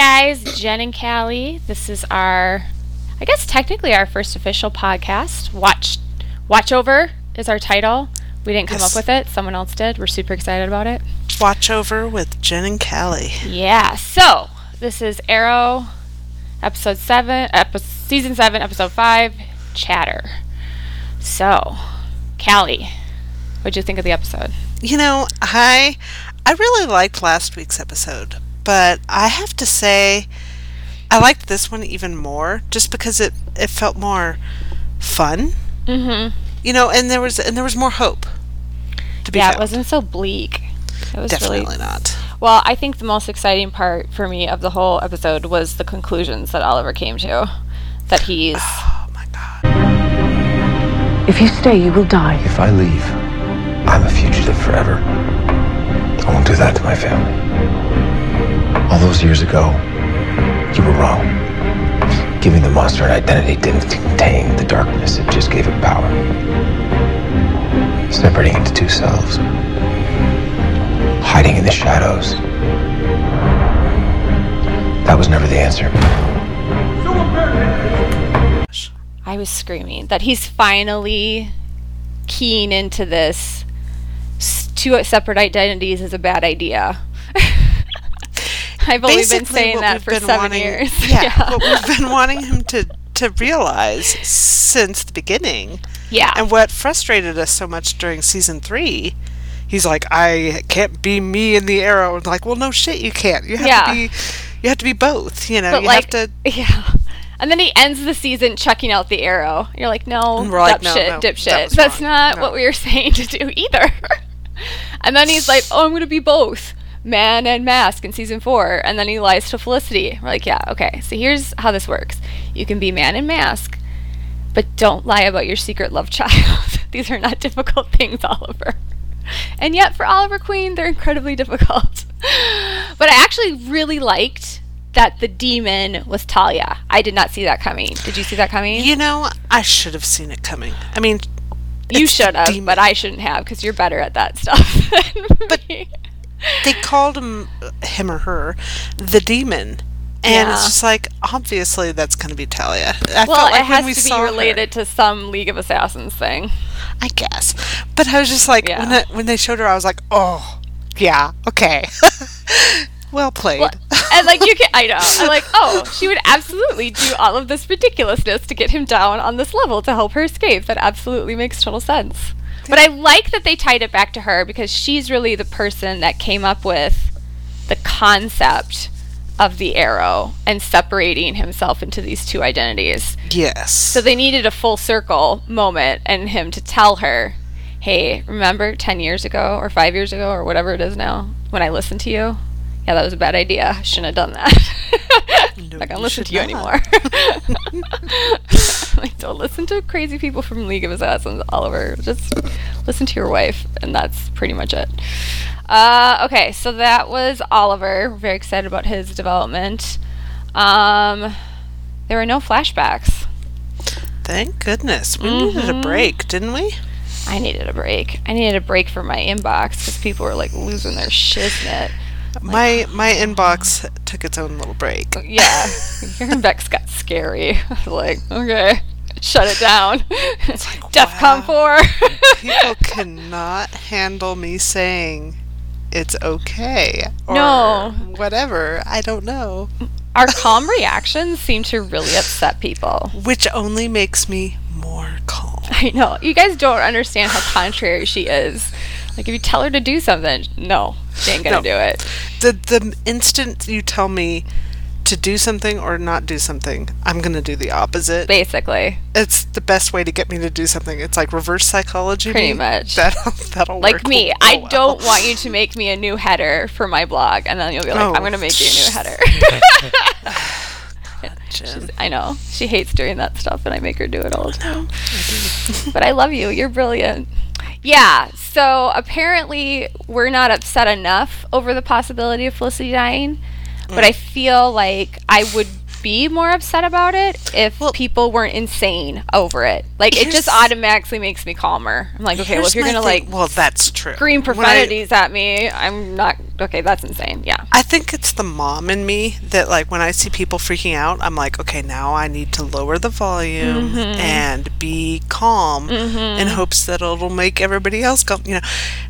Guys, Jen and Callie. This is our, I guess technically our first official podcast. Watch, Watch Over is our title. We didn't come Yes. up with it. Someone else did. We're super excited about it. Watch over with Jen and Callie. Yeah. So this is Arrow, episode seven, epi- season seven, episode five, Chatter. So, Callie, what'd you think of the episode? You know, I I really liked last week's episode, but I have to say I liked this one even more just because it it felt more fun. Mm-hmm. You know, and there was and there was more hope. To be Yeah, it wasn't so bleak. It was definitely really not. Well, I think the most exciting part for me of the whole episode was the conclusions that Oliver came to. That he's Oh my god. If you stay, you will die. If I leave, I'm a fugitive forever. I won't do that to my family. All those years ago, you were wrong. Giving the monster an identity didn't contain the darkness, it just gave it power. Separating into two selves. Hiding in the shadows. That was never the answer. I was screaming that he's finally keying into this two separate identities is a bad idea. I've only been saying that for seven wanting- years. Yeah, what we've been wanting him to to realize since the beginning. yeah. And what frustrated us so much during season three, he's like, I can't be me in the arrow. And like, well, no shit, you can't. You have Yeah. to be, you have to be both. You know, but you like, have to. yeah. And then he ends the season chucking out the arrow. You're like, no, we're like, no, dipshit, no, dipshit. was That's wrong. not No. what we were saying to do either. and then he's like, oh, I'm going to be both man and mask in season four. And then he lies to Felicity. We're like, yeah, okay. So here's how this works you can be man and mask, but don't lie about your secret love child. These are not difficult things, Oliver. And yet, for Oliver Queen, they're incredibly difficult. But I actually really liked that the demon was Talia. I did not see that coming. Did you see that coming? You know, I should have seen it coming. I mean, you should have, but I shouldn't have because you're better at that stuff. than But- me. They called him, him or her, the demon. And Yeah. it's just like, obviously, that's going to be Talia. I well, like it has when we to saw be her- related to some League of Assassins thing. I guess. But I was just like, when, Yeah. it, when they showed her, I was like, oh, yeah, okay. well played. Well, and like you can, I know. I'm like, oh, she would absolutely do all of this ridiculousness to get him down on this level to help her escape. That absolutely makes total sense. But I like that they tied it back to her because she's really the person that came up with the concept of the arrow and separating himself into these two identities. yes. So they needed a full circle moment and him to tell her, hey, remember 10 years ago or five years ago or whatever it is now when I listened to you? Yeah, that was a bad idea. I shouldn't have done that. No, not gonna listen to you not. anymore. like, don't listen to crazy people from League of Assassins, Oliver. Just listen to your wife, and that's pretty much it. Uh, okay, so that was Oliver. We're very excited about his development. Um, there were no flashbacks. Thank goodness. We needed Mm-hmm. a break, didn't we? I needed a break. I needed a break from my inbox because people were like losing their shiznit. My oh, my inbox took its own little break. Yeah, your inbox got scary. I was like, okay, shut it down. It's like, DefCon wow. 4. People cannot handle me saying it's okay or No. whatever. I don't know. Our calm reactions seem to really upset people. Which only makes me more calm. I know. You guys don't understand how contrary she is. Like, if you tell her to do something, no, she ain't gonna No. do it. The the instant you tell me to do something or not do something, I'm gonna do the opposite. Basically. It's the best way to get me to do something. It's like reverse psychology. Pretty me. much. That'll that'll Like work me, real I don't want you to make me a new header for my blog, and then you'll be like, Oh. I'm gonna make you a new header. Jen. I know. She hates doing that stuff, and I make her do it all the oh, time. but I love you. You're brilliant. Yeah, so apparently we're not upset enough over the possibility of Felicity dying, but mm. I feel like I would be more upset about it if people weren't insane over it. Like it just automatically makes me calmer. I'm like, okay, well if you're gonna thing- like well, that's true. scream When I- profanities at me, I'm not okay. That's insane. Yeah. I think it's the mom in me that like when I see people freaking out, I'm like, okay, now I need to lower the volume Mm-hmm. and be calm in hopes that it'll make everybody else calm. You know,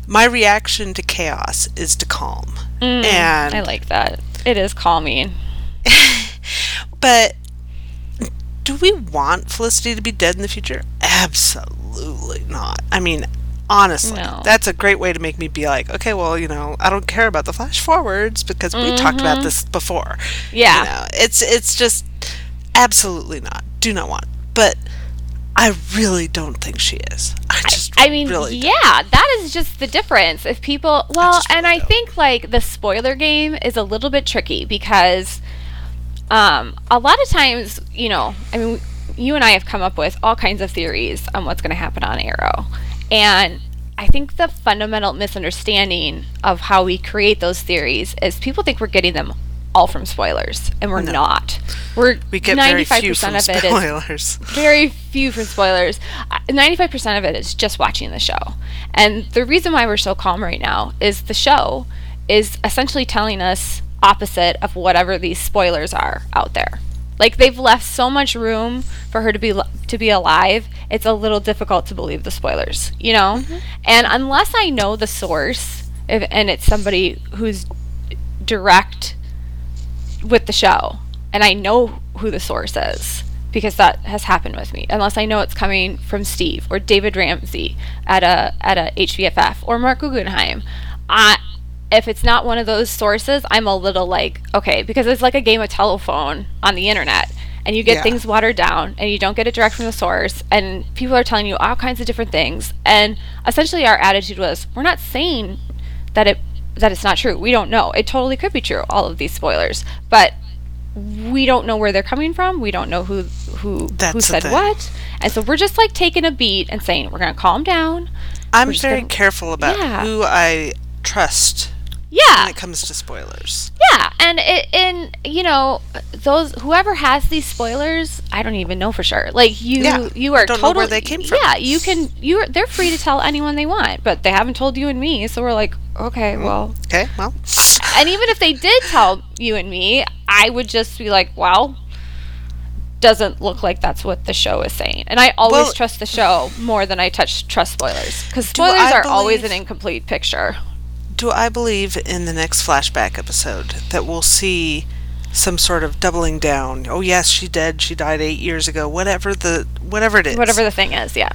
my reaction to chaos is to calm. and Mm, I like that. It is calming. but do we want Felicity to be dead in the future? Absolutely not. I mean, honestly, No. that's a great way to make me be like, okay, well, you know, I don't care about the flash forwards because we talked about this before. Mm-hmm. Yeah. You know, it's it's just absolutely not. Do not want. But I really don't think she is. I just I mean, really don't. yeah, that is just the difference. If people, well, and really I don't. think like the spoiler game is a little bit tricky because um, a lot of times, you know, I mean, you and I have come up with all kinds of theories on what's going to happen on Arrow. And I think the fundamental misunderstanding of how we create those theories is people think we're getting them all from spoilers, and we're not. We're We get very few 95% from of it is spoilers. very few from spoilers. Uh, Ninety-five percent of it is just watching the show, and the reason why we're so calm right now is the show is essentially telling us opposite of whatever these spoilers are out there. Like they've left so much room for her to be to be alive. It's a little difficult to believe the spoilers, you know. Mm-hmm. And unless I know the source, if, and it's somebody who's direct with the show and I know who the source is because that has happened with me unless I know it's coming from Steve or David Ramsey at a at a HVFF or Marc Guggenheim I if it's not one of those sources I'm a little like okay because it's like a game of telephone on the internet and you get Yeah. things watered down and you don't get it direct from the source and people are telling you all kinds of different things and essentially our attitude was we're not saying that it that it's not true. We don't know. It totally could be true. All of these spoilers, but we don't know where they're coming from. We don't know who who who That's the said what, and so we're just like taking a beat and saying we're gonna calm down. I'm very gonna- careful about Yeah. who I trust Yeah, when it comes to spoilers. yeah, and it and you know those whoever has these spoilers, I don't even know for sure. Like you, Yeah, you are don't know totally where they came from. Yeah, you can. You are. They're free to tell anyone they want, but they haven't told you and me. So we're like, okay, Mm-hmm. well, Okay, well, and even if they did tell you and me, I would just be like, well, doesn't look like that's what the show is saying. And I always Well- trust the show more than I touch trust spoilers because spoilers are always an incomplete picture. Do I believe in the next flashback episode that we'll see some sort of doubling down? Oh yes, she dead. She died eight years ago. Whatever the whatever it is. Whatever the thing is, yeah.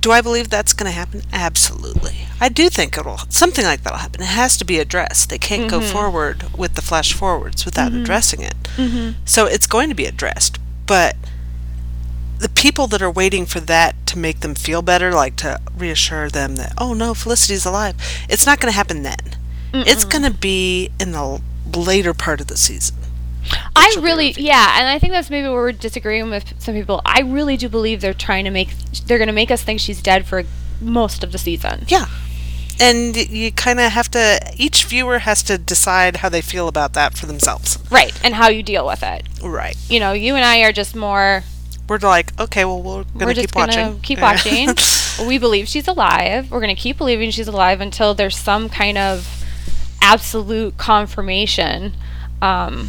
Do I believe that's going to happen? Absolutely. I do think it'll something like that'll happen. It has to be addressed. They can't go Mm-hmm. forward with the flash forwards without addressing it. So it's going to be addressed. But the people that are waiting for that to make them feel better, like to reassure them that oh no, Felicity's alive, it's not going to happen then. It's going to be in the later part of the season. I really, yeah, and I think that's maybe where we're disagreeing with some people. I really do believe they're trying to make, they're going to make us think she's dead for most of the season. Yeah. And you kind of have to, each viewer has to decide how they feel about that for themselves. Right, and how you deal with it. Right. You know, you and I are just more, We're like, okay, well, we're gonna we're keep gonna watching. keep Yeah. watching. we believe she's alive. We're gonna keep believing she's alive until there's some kind of absolute confirmation. Um,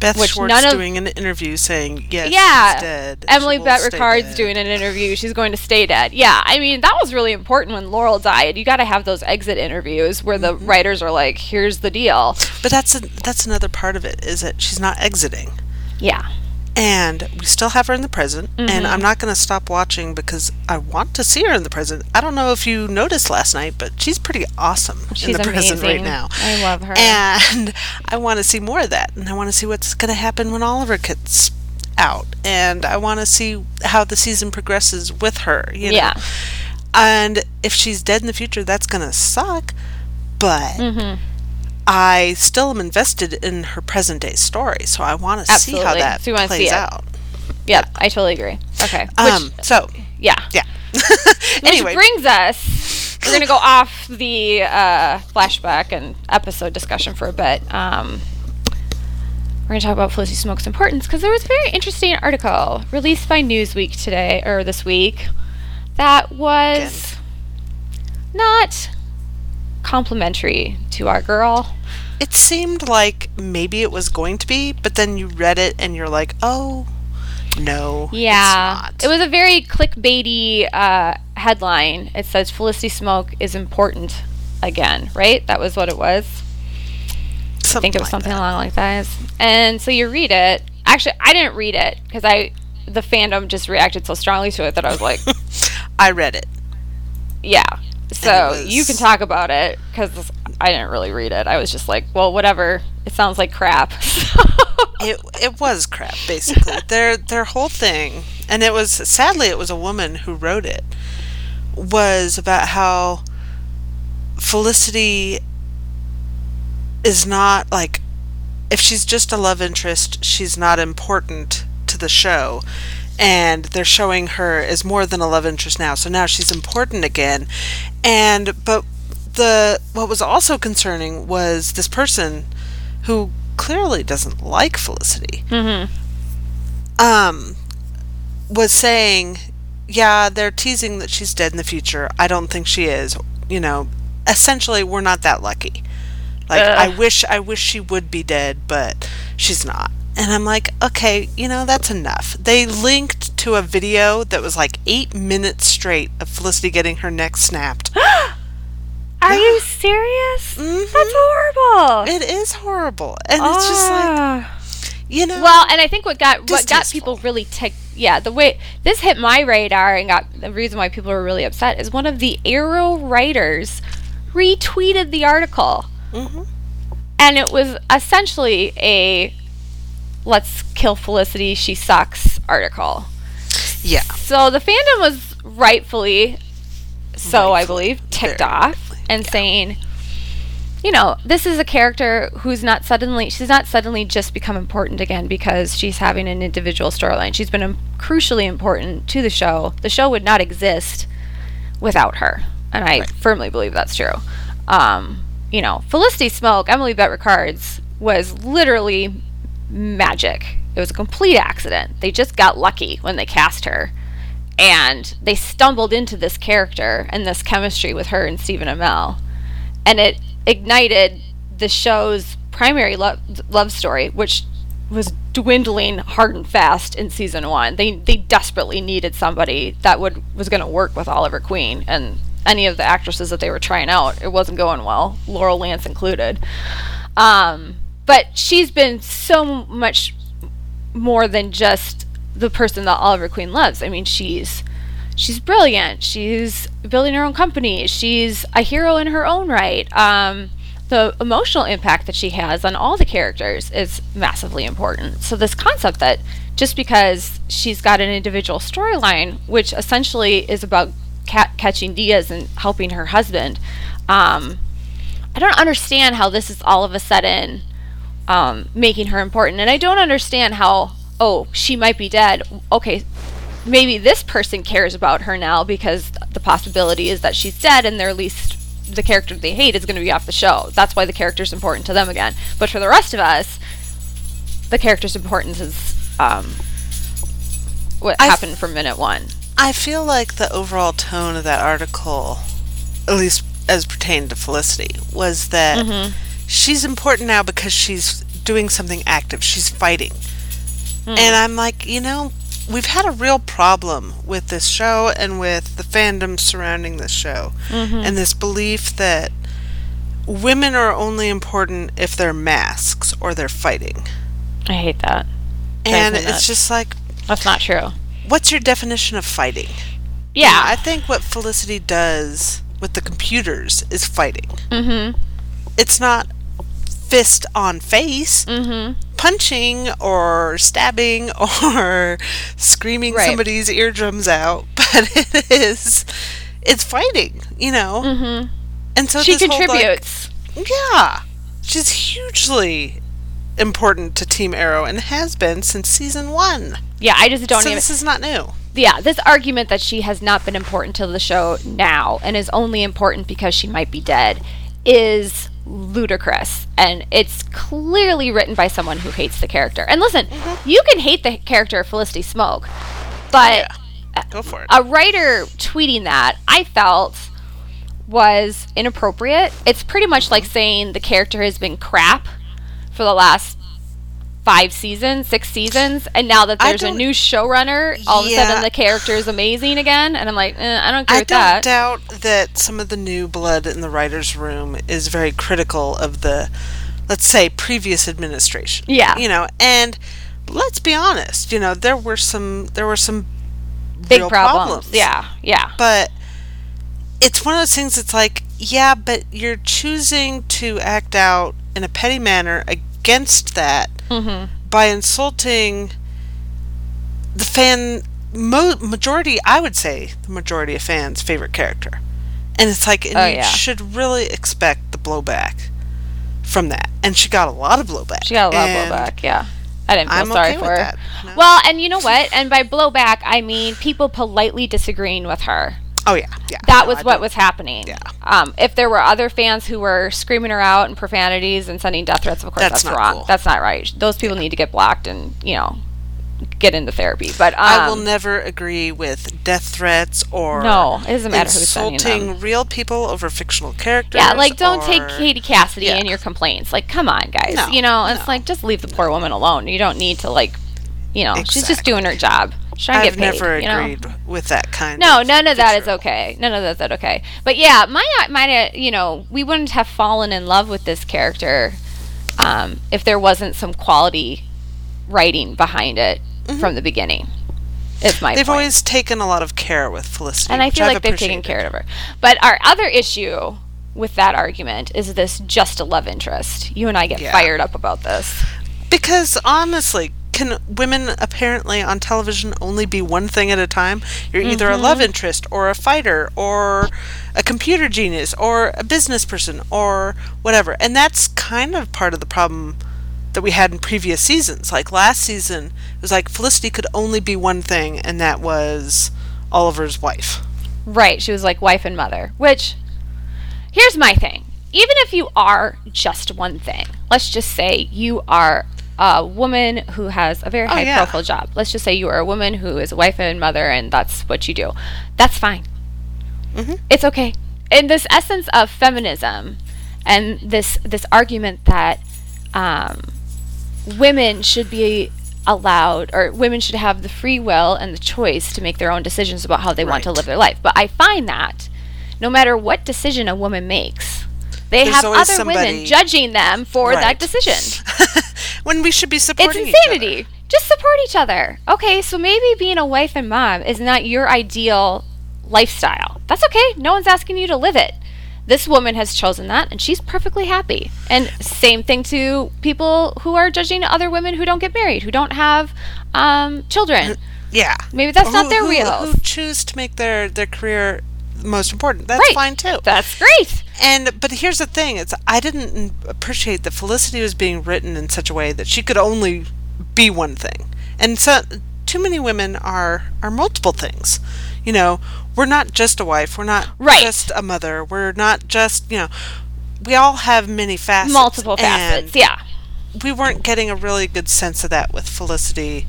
Beth which Schwartz none of- doing an interview saying, yes, yeah, she's dead. Emily She will Bett stay Rickards dead." doing an interview. She's going to stay dead. Yeah, I mean that was really important when Laurel died. You got to have those exit interviews where the Mm-hmm. writers are like, "Here's the deal." But that's a, that's another part of it is that she's not exiting, Yeah, and we still have her in the present. Mm-hmm. And I'm not going to stop watching because I want to see her in the present. I don't know if you noticed last night, but she's pretty awesome she's in the amazing present right now. I love her. and I want to see more of that, and I want to see what's going to happen when Oliver gets out, and I want to see how the season progresses with her. You know? Yeah. and if she's dead in the future, that's going to suck. But Mm-hmm. I still am invested in her present day story, so I want to see how that So you wanna see plays out. yep, I totally agree. Okay, which Um, so yeah, yeah. which anyway, brings us. We're gonna go off the uh, flashback and episode discussion for a bit. Um, we're going to talk about Felicity Smoak's importance because there was a very interesting article released by Newsweek today, or this week, that was not complimentary to our girl. It seemed like maybe it was going to be, but then you read it and you're like, oh, no. Yeah. It was a very clickbaity uh, headline. It says Felicity Smoak is important again, right? That was what it was. I think it was like something that. along like that. And so you read it. Actually, I didn't read it because I the fandom just reacted so strongly to it that I was like, I read it. yeah. So was- you can talk about it because I didn't really read it. I was just like, well, whatever. It sounds like crap. It it was crap basically. their their whole thing, and it was sadly it was a woman who wrote it, was about how Felicity is not like if she's just a love interest, she's not important to the show. And they're showing her as more than a love interest now. So now she's important again. And but the what was also concerning was this person who clearly doesn't like Felicity. Hmm. Um was saying, yeah, they're teasing that she's dead in the future. I don't think she is. You know, essentially we're not that lucky. Like I wish I wish she would be dead, but she's not. And I'm like, okay, you know, that's enough. They linked to a video that was like eight minutes straight of Felicity getting her neck snapped. Are you serious? Mhm. That's horrible. It is horrible. And it's just like, Ah. you know. Well, and I think what got what got people really ticked, yeah, the way this hit my radar and got the reason why people were really upset is one of the Arrow writers retweeted the article, Mhm. and it was essentially a "Let's kill Felicity, she sucks" article. yeah. So the fandom was rightfully, so I believe, ticked very off rightfully, and yeah. saying, you know, this is a character who's not suddenly, she's not suddenly just become important again because she's having an individual storyline. She's been um, crucially important to the show. The show would not exist without her, and I firmly believe that's true. Um, you know, Felicity Smoak, Emily Bett Rickards was literally magic. It was a complete accident. They just got lucky when they cast her. And they stumbled into this character and this chemistry with her and Stephen Amell. And it ignited the show's primary lo- love story, which was dwindling hard and fast in season one. They they desperately needed somebody that would was going to work with Oliver Queen and any of the actresses that they were trying out. It wasn't going well, Laurel Lance included. Um, but she's been so much more than just the person that Oliver Queen loves. I mean, she's she's brilliant. She's building her own company. She's a hero in her own right. Um, the emotional impact that she has on all the characters is massively important. So this concept that just because she's got an individual storyline, which essentially is about ca- catching Diaz and helping her husband, um, I don't understand how this is all of a sudden um, making her important. And I don't understand how, oh, she might be dead. Okay, maybe this person cares about her now because the possibility is that she's dead and their least the character they hate is going to be off the show. That's why the character's important to them again. But for the rest of us, the character's importance is um, what I- happened from minute one. I feel like the overall tone of that article, at least as pertained to Felicity, was that Mm-hmm. She's important now because she's doing something active. She's fighting. Hmm. And I'm like, you know, we've had a real problem with this show and with the fandom surrounding this show. Mm-hmm. And this belief that women are only important if they're masks or they're fighting. I hate that. And it's just like, That's not true. what's your definition of fighting? Yeah. You know, I think what Felicity does with the computers is fighting. mm-hmm. It's not fist on face, Mm-hmm. punching or stabbing or screaming Right. somebody's eardrums out, but it is it's fighting, you know. Mm-hmm. And so She whole, like- contributes. yeah, she's hugely important to Team Arrow and has been since season one. yeah, I just don't so even. this is not new. yeah, this argument that she has not been important to the show now and is only important because she might be dead is ludicrous and it's clearly written by someone who hates the character. And listen, Mm-hmm. you can hate the character of Felicity Smoak, but Go for it. a writer tweeting that I felt was inappropriate. It's pretty much like saying the character has been crap for the last five seasons, six seasons, and now that there's a new showrunner, all of a sudden the character is amazing again, and I'm like, eh, I don't agree I don't that. doubt that some of the new blood in the writers' room is very critical of the, let's say, previous administration. Yeah. you know, and let's be honest, you know, there were some there were some Big real problems. Yeah, yeah. but it's one of those things. It's like, yeah, but you're choosing to act out in a petty manner against that Mm-hmm. by insulting the fan mo- majority. I would say the majority of fans' favorite character, and it's like, and Oh, you yeah. should really expect the blowback from that. And she got a lot of blowback. She got a lot And of blowback, yeah. I didn't feel I'm sorry okay for her. that. No. Well, and you know what? And by blowback, I mean people politely disagreeing with her. Oh yeah, yeah. That was I what don't- was happening. Yeah. Um, if there were other fans who were screaming her out and profanities and sending death threats, of course That's that's, not wrong. cool. That's not right. Those people need to get blocked and you know get into therapy. But um, I will never agree with death threats or No, it doesn't matter insulting real people over fictional characters. yeah, like don't take Katie Cassidy Yeah. in your complaints. Like, come on, guys. No, you know, it's no. like just leave the poor woman alone. You don't need to like, you know, she's just doing her job. Trying to I've get paid. never you know? agreed with that kind. No, of none of that is okay. None of that's that okay. But yeah, my my you know we wouldn't have fallen in love with this character um, if there wasn't some quality writing behind it from the beginning. Is my Mm-hmm. They've point. always taken a lot of care with Felicity, and I feel I've like they've taken care of her. But our other issue with that argument is this just a love interest. You and I get Yeah. fired up about this. Because honestly, can women apparently on television only be one thing at a time? You're either a Mm-hmm. love interest or a fighter or a computer genius or a business person or whatever. And that's kind of part of the problem that we had in previous seasons. Like last season, it was like Felicity could only be one thing, and that was Oliver's wife. Right. She was like wife and mother, which here's my thing. Even if you are just one thing, let's just say you are a woman who has a very high yeah. profile job. Let's just say you are a woman who is a wife and mother and that's what you do. That's fine. It's okay. In this essence of feminism and this this argument that um, women should be allowed or women should have the free will and the choice to make their own decisions about how they want to live their life. But I find that no matter what decision a woman makes, they There's have other women judging them for that decision. when we should be supporting each other. It's insanity. Just support each other. Okay, so maybe being a wife and mom is not your ideal lifestyle. That's okay. No one's asking you to live it. This woman has chosen that and she's perfectly happy. And same thing to people who are judging other women who don't get married, who don't have um, children. Yeah. Maybe that's Or not their who, wheelhouse. Who choose to make their their career most important. That's right. fine too. That's great. And but here's the thing: it's I didn't appreciate that Felicity was being written in such a way that she could only be one thing, and so too many women are are multiple things. You know, we're not just a wife. We're not Right. just a mother. We're not just you know. We all have many facets. Multiple facets. Yeah. we weren't getting a really good sense of that with Felicity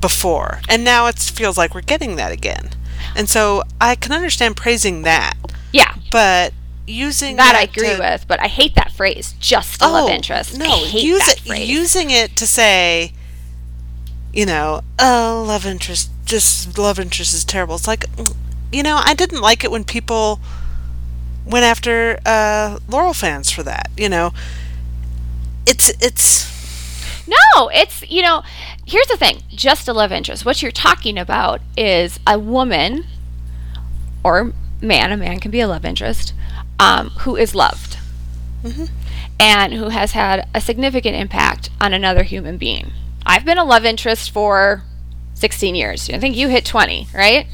before. And now it feels like we're getting that again. And so I can understand praising that, Yeah. but using That I agree to- with, but I hate that phrase, just a love Oh, interest. No, use that it, phrase. using it to say, you know, oh, love interest, just love interest is terrible. It's like, you know, I didn't like it when people went after uh, Laurel fans for that. You know, it's it's No, it's you know, here's the thing: just a love interest. What you're talking about is a woman or man. A man can be a love interest um, who is loved and who has had a significant impact on another human being. I've been a love interest for 16 years. I think you hit 20, right?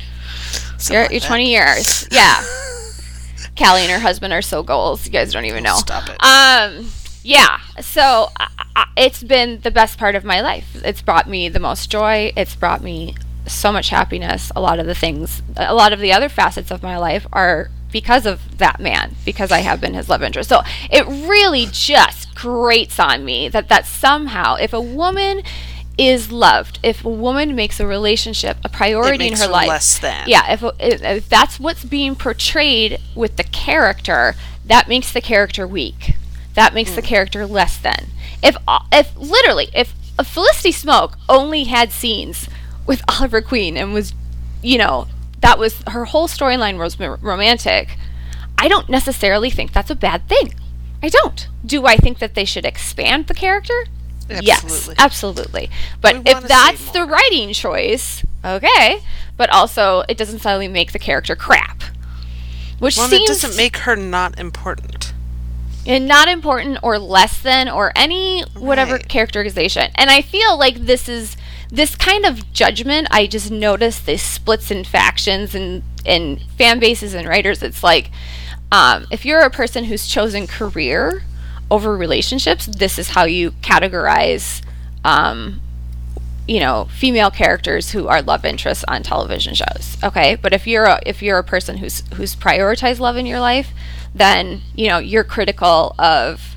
something You're, like you're 20 years. Yeah. Callie and her husband are so goals. You guys don't even know. Stop it. Um, yeah. So I, I, it's been the best part of my life. It's brought me the most joy. It's brought me so much happiness. A lot of the things, a lot of the other facets of my life are because of that man, because I have been his love interest. So it really just grates on me that that somehow, if a woman is loved, if a woman makes a relationship a priority in her her life, less than. yeah, if, if if that's what's being portrayed with the character, that makes the character weak. That makes Hmm. the character less than. If uh, if literally if Felicity Smoak only had scenes with Oliver Queen and was, you know, that was her whole storyline was romantic, I don't necessarily think that's a bad thing. I don't. Do I think that they should expand the character? Yes, Absolutely. absolutely. But if that's the writing choice, okay. But also, it doesn't suddenly make the character crap, which Well, and it doesn't make her not important. And not important or less than or any whatever Right. characterization. And I feel like this is this kind of judgment. I just notice this splits in factions and and fan bases and writers. It's like um, if you're a person who's chosen career over relationships, this is how you categorize. Um, you know female characters who are love interests on television shows okay but if you're a, if you're a person who's who's prioritized love in your life then you know you're critical of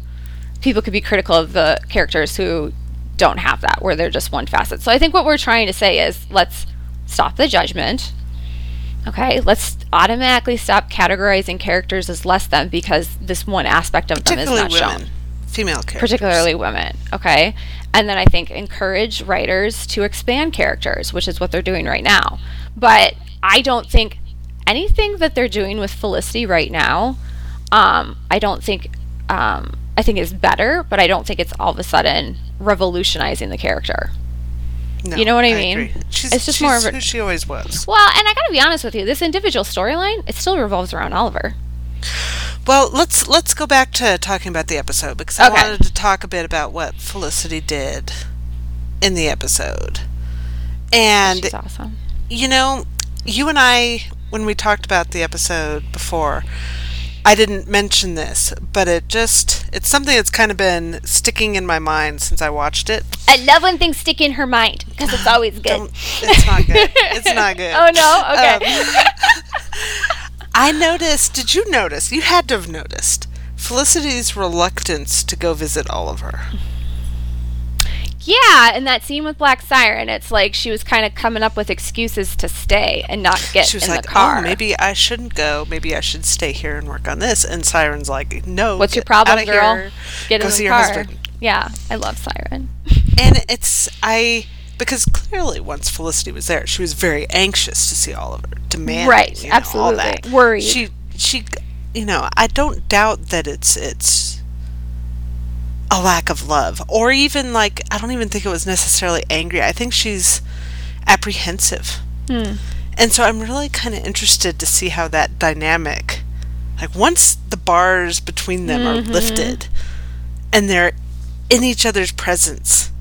people could be critical of the characters who don't have that where they're just one facet so i think what we're trying to say is let's stop the judgment okay let's automatically stop categorizing characters as less than because this one aspect of them is not women. shown Female characters. particularly women. Okay. And then I think encourage writers to expand characters, which is what they're doing right now. But I don't think anything that they're doing with Felicity right now, um, I don't think, um, I think is better, but I don't think it's all of a sudden revolutionizing the character. No, You know what I mean? agree. She's, It's just she's more of a- who she always was. Well, and I gotta be honest with you, this individual storyline, it still revolves around Oliver. Well, let's let's go back to talking about the episode because I Okay. wanted to talk a bit about what Felicity did in the episode. And She's awesome. you know, you and I when we talked about the episode before, I didn't mention this, but it just it's something that's kind of been sticking in my mind since I watched it. I love when things stick in her mind because it's always good. It's not good. It's not good. oh no? Okay. Um, I noticed, did you notice? You had to have noticed Felicity's reluctance to go visit Oliver. Yeah, and that scene with Black Siren, it's like she was kind of coming up with excuses to stay and not get She was in like, the car. "Oh, maybe I shouldn't go. Maybe I should stay here and work on this." And Siren's like, "No. What's your problem, girl? here. Get Go in the car. husband." Yeah, I love Siren. And it's I because clearly once Felicity was there, she was very anxious to see Oliver, demanding, Right, you know, all absolutely. that. Worried. She she, you know, I don't doubt that it's it's a lack of love, or even like I don't even think it was necessarily angry. I think she's apprehensive, Hmm. and so I'm really kind of interested to see how that dynamic, like once the bars between them Mm-hmm. are lifted, and they're in each other's presence,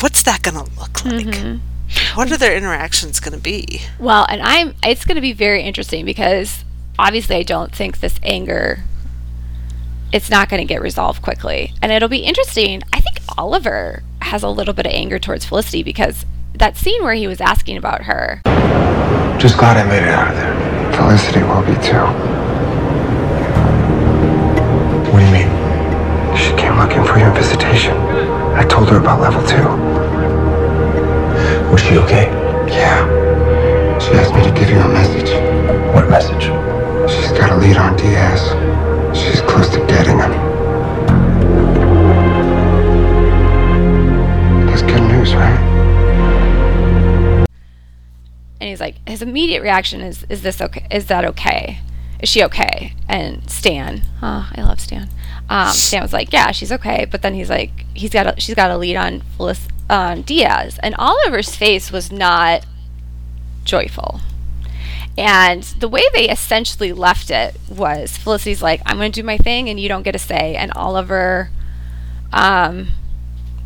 what's that going to look like? Mm-hmm. What are their interactions going to be? Well, and I'm it's going to be very interesting because obviously I don't think this anger it's not going to get resolved quickly. And it'll be interesting. I think Oliver has a little bit of anger towards Felicity because that scene where he was asking about her. Just glad I made it out of there. Felicity will be too. What do you mean? She came looking for your visitation. I told her about level two. Was she okay? Yeah. She asked me to give you a message. What message? She's got a lead on Diaz. She's close to getting him. That's good news, right? and he's like his immediate reaction is is this okay is that okay is she okay and stan oh i love stan um, stan was like yeah she's okay. But then he's like he's got a, she's got a lead on Felic- on diaz. And oliver's face was not joyful. And the way they essentially left it was felicity's like i'm going to do my thing and you don't get a say. And oliver um,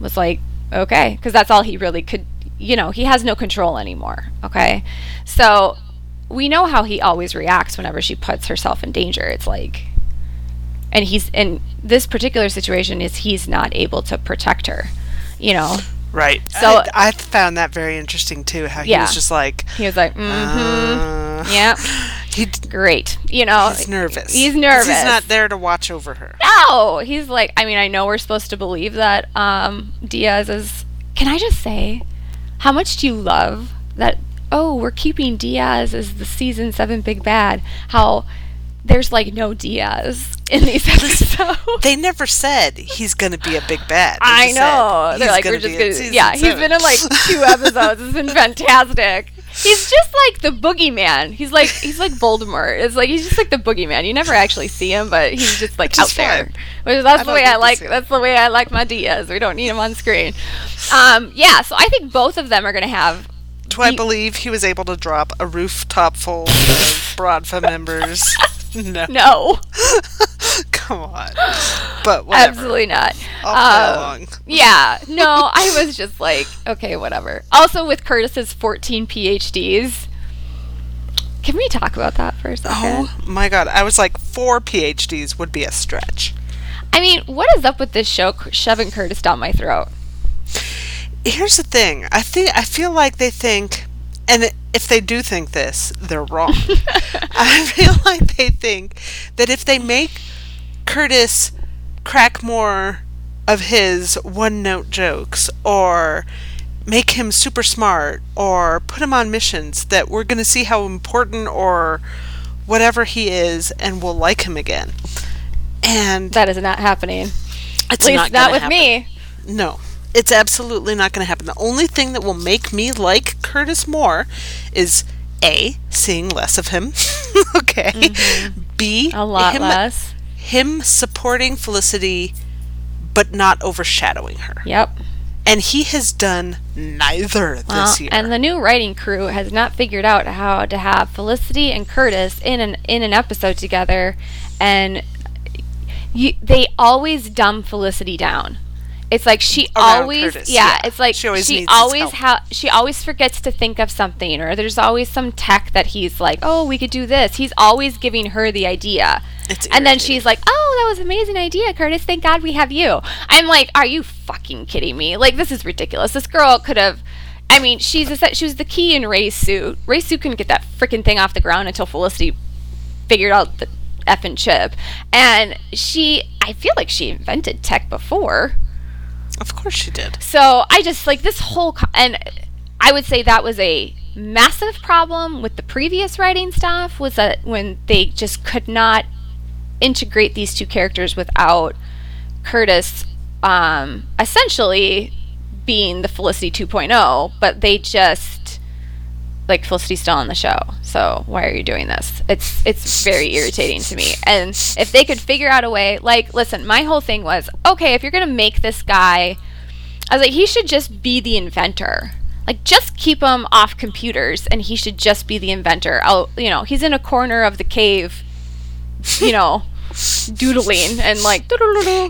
was like okay. Because that's all he really could you know he has no control anymore. Okay? So we know how he always reacts whenever she puts herself in danger. It's like and he's in this particular situation is he's not able to protect her you know Right. So- I, I found that very interesting too. How he Yeah. was just like, he was like mm-hmm uh, yep He d- great. You know, he's nervous. He's nervous. He's not there to watch over her. No, he's like. I mean, I know we're supposed to believe that um, Diaz is. Can I just say, how much do you love that? Oh, we're keeping Diaz as the season seven big bad. How there's like no Diaz in these episodes. They never said he's going to be a big bad. I know. They're like, we're just gonna. Yeah, he's seven. been in like two episodes. It's been fantastic. He's just like the boogeyman. He's like he's like Voldemort. It's like he's just like the boogeyman. You never actually see him, but he's just like out is there. Which that's the way I like. That's the way I like my Diaz. We don't need him on screen. Um, yeah. So I think both of them are gonna have. Do I believe he was able to drop a rooftop full of Bratva members? No. No, Come on. But whatever. absolutely not. I'll Um, along. Yeah, no, I was just like, okay, whatever. Also, with Curtis's 14 PhDs, can we talk about that for a second? Oh my god. I was like, four PhDs would be a stretch. I mean, what is up with this show shoving Curtis down my throat? Here's the thing. I think I feel like they think and if they do think this, they're wrong. I feel like they think that if they make Curtis crack more of his one note jokes or make him super smart or put him on missions that we're going to see how important or whatever he is and we'll like him again. And That is not happening. it's At least not, not, with happen. me. No, it's absolutely not going to happen. The only thing that will make me like Curtis more is A, seeing less of him. okay. B, Mm-hmm. A lot him, less. him supporting Felicity but not overshadowing her. Yep. And he has done neither Well, this year. and the new writing crew has not figured out how to have Felicity and Curtis in an in an episode together, and you, they always dumb Felicity down. It's like she always, Curtis, yeah, yeah. It's like She she always always, his help. ha- she always forgets to think of something, or there's always some tech that he's like, oh, we could do this. He's always giving her the idea. And then she's like, "Oh, that was an amazing idea, Curtis. Thank God we have you." I'm like, "Are you fucking kidding me? Like, this is ridiculous. This girl could have." I mean, she's a, she was the key in Ray's suit. Ray's suit couldn't get that freaking thing off the ground until Felicity figured out the effing chip, and she. I feel like she invented tech before. Of course she did. So I just like this whole, co- and I would say that was a massive problem with the previous writing staff was that when they just could not integrate these two characters without Curtis um, essentially being the Felicity 2.0, but they just like Felicity's still on the show. So why are you doing this? It's it's very irritating to me. And if they could figure out a way, like, listen, my whole thing was, okay, if you're gonna make this guy, I was like, he should just be the inventor. Like, just keep him off computers, and he should just be the inventor. I'll, you know, he's in a corner of the cave, you know, doodling and like,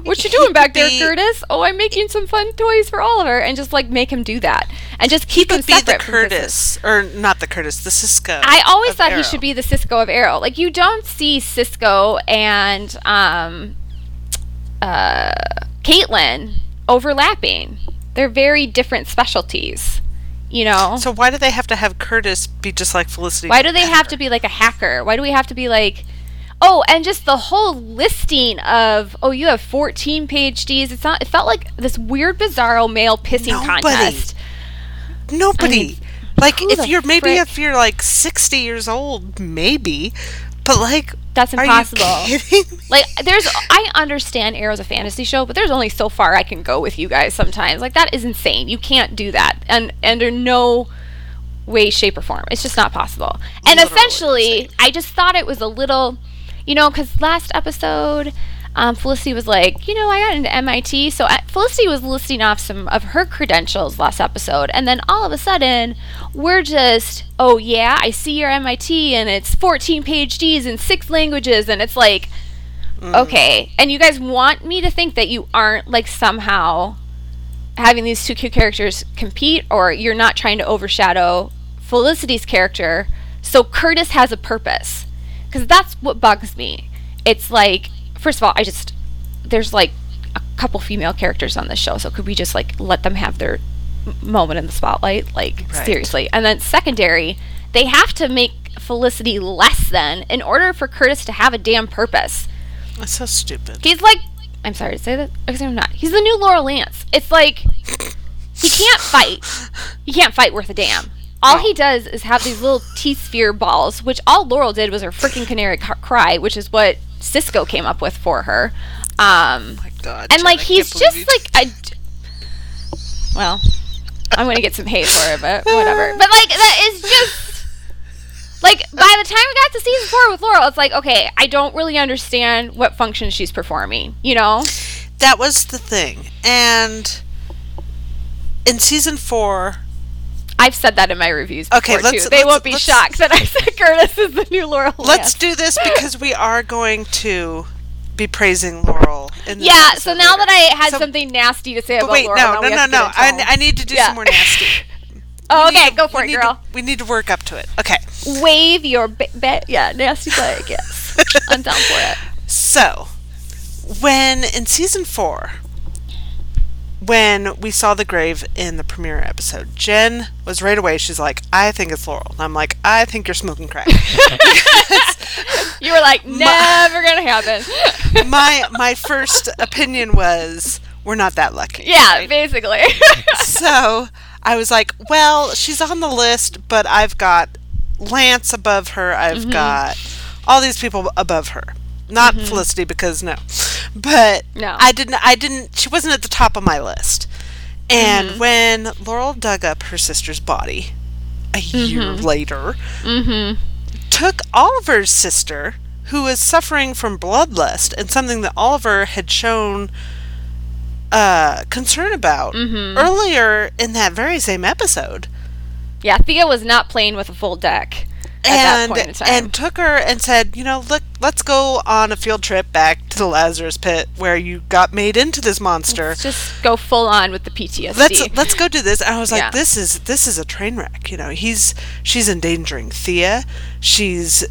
what you doing back there, Curtis? Oh, I'm making some fun toys for Oliver, and just like make him do that, and just keep him Could be the separate. from Christmas. Curtis, or not the Curtis, the Cisco. I always thought Arrow. he should be the Cisco of Arrow. Like you don't see Cisco and um, uh, Caitlin overlapping. They're very different specialties. You know. So why do they have to have Curtis be just like Felicity? Why do they have to be like a hacker? Why do we have to be like Oh, and just the whole listing of oh, you have 14 PhDs. It's not it felt like this weird bizarro male pissing Nobody. contest. Nobody. I mean, like if you're maybe frick- if you're like 60 years old, maybe. But like That's are you impossible. Like there's I understand Arrow's a fantasy show, but there's only so far I can go with you guys sometimes. Like that is insane. You can't do that. And under no way, shape, or form. It's just not possible. And Literally essentially, insane. I just thought it was a little you know, because last episode um, Felicity was like, you know, I got into MIT. So uh, Felicity was listing off some of her credentials last episode. And then all of a sudden, we're just, oh, yeah, I see your MIT and it's 14 PhDs in six languages. And it's like, okay. And you guys want me to think that you aren't like somehow having these two characters compete or you're not trying to overshadow Felicity's character. So Curtis has a purpose. Because that's what bugs me. It's like, first of all, I just, there's like a couple female characters on this show. So could we just like let them have their moment in the spotlight? Like, Right. seriously. And then secondary, they have to make Felicity less than in order for Curtis to have a damn purpose. That's so stupid. He's like, I'm sorry to say that, because I'm not. He's the new Laurel Lance. It's like he can't fight. He can't fight worth a damn. All he does is have these little T sphere balls, which all Laurel did was her freaking canary cry, which is what Cisco came up with for her. Um, My God. and Jen, like he's just you- like I. Well, I'm gonna get some hate for it, but whatever. But like that is just like by the time we got to season four with Laurel, it's like okay, I don't really understand what function she's performing. You know? that was the thing. And in season four, I've said that in my reviews before Okay, let's- too. They let's- won't be shocked that I said Curtis is the new Laurel. let's Lance. do this because we are going to be praising Laurel. In this Yeah. So now that I had So- something nasty to say But about wait, Laurel, no, now no, we no, have to no. get into I. I need to do Yeah. some more nasty. Oh, okay, go for we it, need girl. To, we need to work up to it. Okay. Wave your ba- ba- yeah nasty flag. Yes, I'm down for it. So, when in season four, when we saw the grave in the premiere episode, Jen was right away. She's like, "I think it's Laurel." And I'm like, "I think you're smoking crack." You were like, never gonna happen. my my first opinion was, "We're not that lucky." yeah, basically. So I was like, "Well, she's on the list, but I've got Lance above her. I've Mm-hmm. got all these people above her." Not Felicity because no, but No. I didn't. I didn't. She wasn't at the top of my list. And Mm-hmm. when Laurel dug up her sister's body a year Mm-hmm. later, took Oliver's sister, who was suffering from bloodlust and something that Oliver had shown uh, concern about Mm-hmm. earlier in that very same episode, yeah, Thea was not playing with a full deck and point in time. and took her and said, you know, look, let's go on a field trip back to the Lazarus Pit where you got made into this monster. Let's just go full on with the PTSD. let's let's go do this and i was like Yeah. this is this is a train wreck you know he's she's endangering thea she's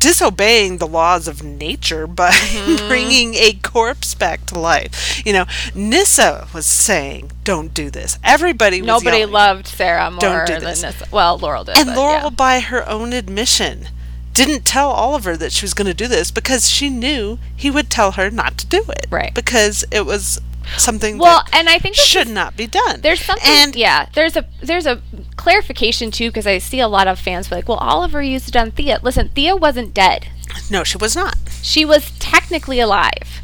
disobeying the laws of nature by Mm-hmm. bringing a corpse back to life you know nissa was saying don't do this everybody was Nobody yelling. loved Sarah more Don't do this. this. Well, Laurel did. and but laurel yeah. by her own admission didn't tell oliver that she was going to do this because she knew he would tell her not to do it Right. because it was something Well, that and I think should is- not be done There's something, and yeah. There's a there's a clarification too because I see a lot of fans be like, "Well, Oliver used it on Thea." Listen, Thea wasn't dead. no she was not She was technically alive.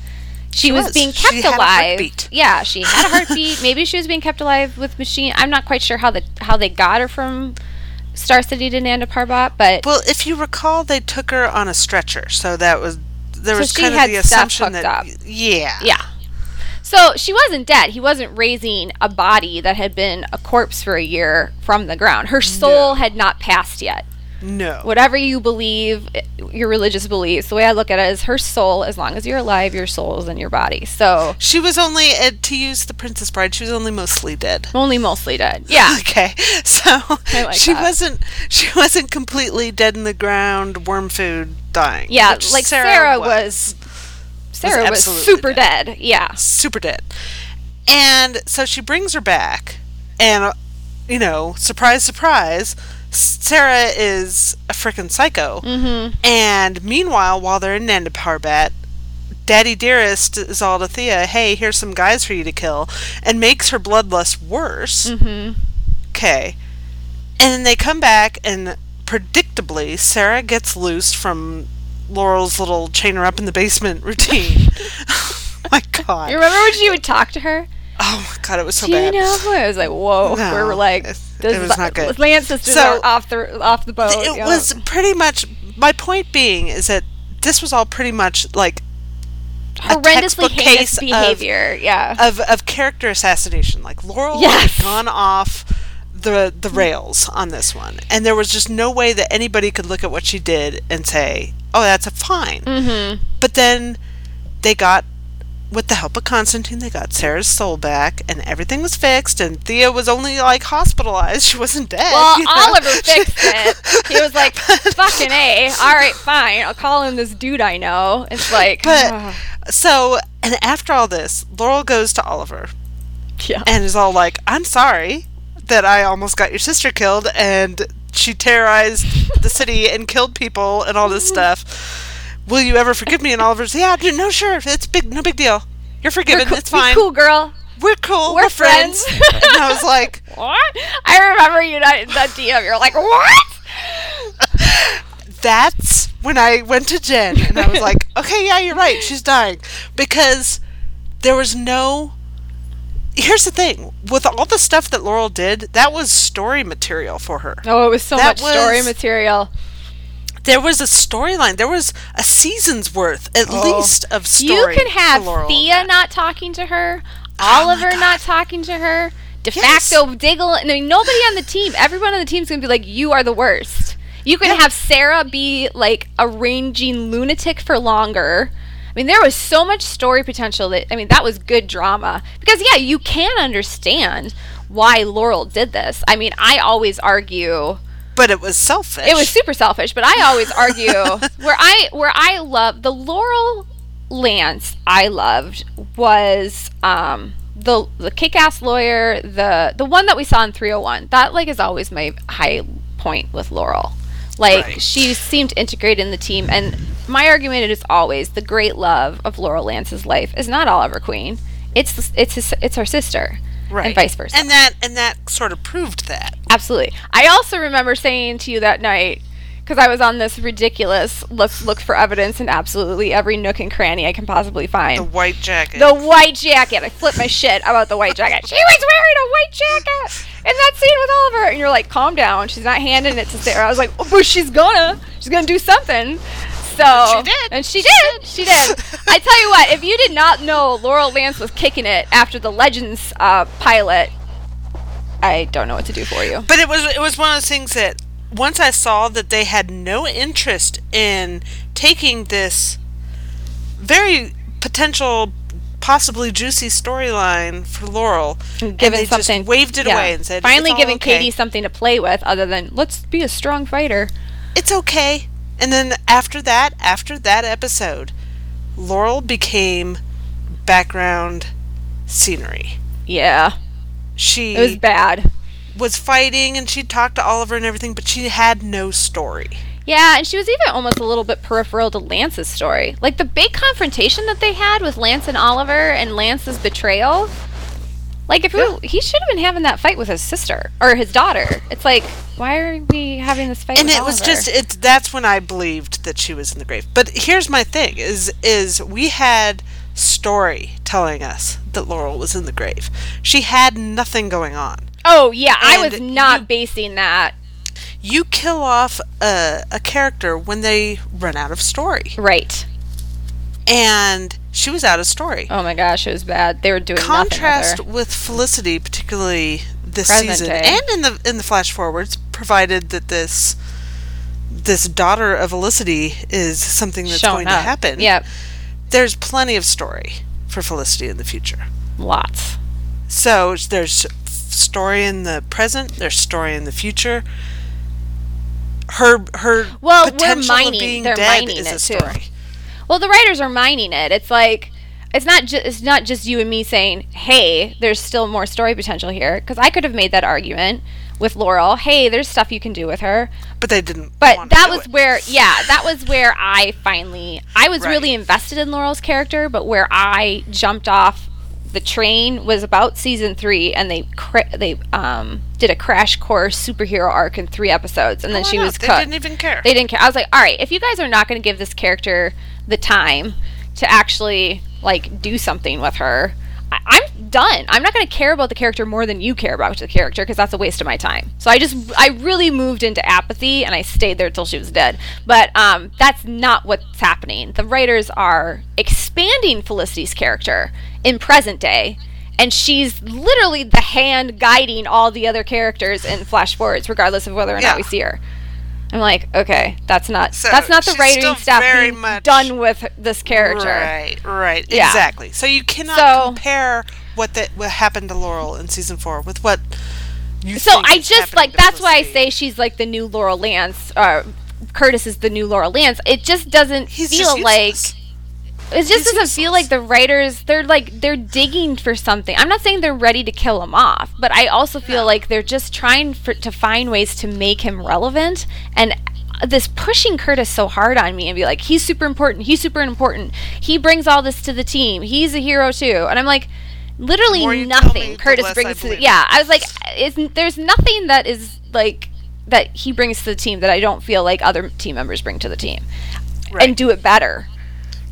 She, She was, was. being She kept alive. heartbeat. Yeah, she had a heartbeat. Maybe she was being kept alive with machine. I'm not quite sure how the how they got her from Star City to Nanda Parbat, but Well, if you recall, they took her on a stretcher, so that was there So was kind of the assumption that up. yeah, yeah. So she wasn't dead. He wasn't raising a body that had been a corpse for a year from the ground. Her soul had not passed yet. no, whatever you believe, your religious beliefs, the way I look at it is her soul, as long as you're alive, your soul is in your body. So, she was only uh, to use the Princess Bride. She was only mostly dead. only mostly dead. Yeah. Okay, so like she that. wasn't she wasn't completely dead in the ground, worm food, dying. Yeah, like Sarah, was, Sarah was, absolutely super dead. dead. Yeah. super dead. And so she brings her back, and uh, you know, surprise, surprise, Sarah is a freaking psycho. Mm-hmm. And meanwhile, while they're in Nanda Parbat, Daddy Dearest is all to Thea, hey, here's some guys for you to kill, and makes her bloodlust worse. Mm-hmm. Okay. And then they come back, and predictably, Sarah gets loose from Laurel's little chain her up in the basement routine. oh my god. You remember when she would talk to her? Oh my god, it was so Do you bad. know? who I was like, whoa. No, we were like, it- this it was not good. Lance sisters So- are off the off the boat. It was pretty much my point being is that this was all pretty much like horrendously heinous case of- behavior. yeah. of of character assassination. Like Laurel Yes. had gone off the the rails on this one, and there was just no way that anybody could look at what she did and say, "Oh, that's a fine." Mm-hmm. But then they got. With the help of Constantine, they got Sarah's soul back, and everything was fixed. And Thea was only like hospitalized; she wasn't dead. Well, you know? Oliver fixed it. He was like, "Fucking a, all right, fine. I'll call him this dude I know." It's like, But so, and after all this, Laurel goes to Oliver yeah, and is all like, "I'm sorry that I almost got your sister killed," and she terrorized the city and killed people and all this stuff. Will you ever forgive me? And Oliver's, yeah, dude, no, sure, it's big, no big deal. You're forgiven. Cool- it's fine. Cool, girl. We're cool. We're We're, friends. friends. and I was like, What? I remember you that that DM. You're like, what? that's when I went to Jen and I was like, okay, yeah, you're right. She's dying. Because there was no. Here's the thing with all the stuff that Laurel did, that was story material for her. Oh, it was so That much story was- material. There was a storyline. There was a season's worth, at oh. least, of Oh. You story. can for have Laurel Thea not talking to her, Oh Oliver God. not talking to her, de Yes. facto Diggle. I mean, nobody on the team, everyone on the team's gonna be like, "You are the worst." You can Yeah. have Sarah be like a raging lunatic for longer. I mean, there was so much story potential that I mean, that was good drama because yeah, you can understand why Laurel did this. I mean, I always argue But it was selfish. it was super selfish, but I always argue where I where I love the Laurel Lance I loved was um the the kick-ass lawyer, the the one that we saw in 301. That like is always my high point with Laurel. Like Right. she seemed integrated in the team and my argument is always the great love of Laurel Lance's life is not Oliver Queen. It's it's his, it's her sister. right. And vice versa. And that and that sort of proved that. Absolutely. I also remember saying to you that night because I was on this ridiculous let's look for evidence in absolutely every nook and cranny I can possibly find. The white jacket. The white jacket. I flipped my shit about the white jacket. She was wearing a white jacket in that scene with Oliver. And you're like, calm down. She's not handing it to Sarah. I was like, oh, but she's gonna. She's gonna do something. So she did. and she did. She did. I tell you what, if you did not know Laurel Lance was kicking it after the Legends uh, pilot, I don't know what to do for you. But it was it was one of those things that once I saw that they had no interest in taking this very potential, possibly juicy storyline for Laurel, and given they something just waved it yeah. away and said, finally "It's all giving okay. Katie something to play with other than let's be a strong fighter. it's okay." And then after that, after that episode, Laurel became background scenery. Yeah, She it was bad. was fighting and she talked to Oliver and everything, but she had no story. Yeah, and she was even almost a little bit peripheral to Lance's story. Like the big confrontation that they had with Lance and Oliver and Lance's betrayal. Like if we, he should have been having that fight with his sister or his daughter. It's like why are we having this fight? and it was just it's that's when I believed that she was in the grave. But here's my thing is is we had story telling us that Laurel was in the grave. She had nothing going on. oh yeah, I was not you- basing that You kill off a, a character when they run out of story. right. And she was out of story. Oh my gosh, it was bad. They were doing Contrast nothing with with Felicity, particularly this Present season, day. and in the in the flash forwards, provided that this this daughter of Felicity is something that's Showing going up. to happen. Yep, there's plenty of story for Felicity in the future. lots. So there's story in the present, there's story in the future. Her her Well, we're mining- of being dead mining is a too. Well, the writers are mining it. It's like it's not just it's not just you and me saying, "Hey, there's still more story potential here." Because I could have made that argument with Laurel. Hey, there's stuff you can do with her. But they didn't. But that was it. where, yeah, that was where I finally, I was Right. really invested in Laurel's character, but where I jumped off the train was about season three, and they cra- they um did a crash course superhero arc in three episodes, and then Why she was They cut. didn't even care. They didn't care. I was like, all right, if you guys are not going to give this character the time to actually like do something with her, I- I'm done. I'm not going to care about the character more than you care about the character because that's a waste of my time. So I just I really moved into apathy and I stayed there till she was dead. But um, that's not what's happening. The writers are expanding Felicity's character in present day. And she's literally the hand guiding all the other characters in flash forwards, regardless of whether or Yeah. not we see her. I'm like, okay, that's not So that's not the writing staff very much- done with this character. Right, right, Yeah. exactly. So you cannot So- compare what that what happened to Laurel in season four with what you. So I just like that's why I say she's like the new Laurel Lance. Uh, Curtis is the new Laurel Lance. It just doesn't He's feel just like. It just doesn't feel like the writers they're like they're digging for something. I'm not saying they're ready to kill him off but i also feel like they're just trying for, to find ways to make him relevant. And uh, this pushing curtis so hard on me and be like he's super important. He's super important. He brings all this to the team. He's a hero too. And i'm like literally tell me, nothing curtis brings to the, yeah i was like there's nothing that is like that he brings to the team that i don't feel like other team members bring to the team. Right. and do it better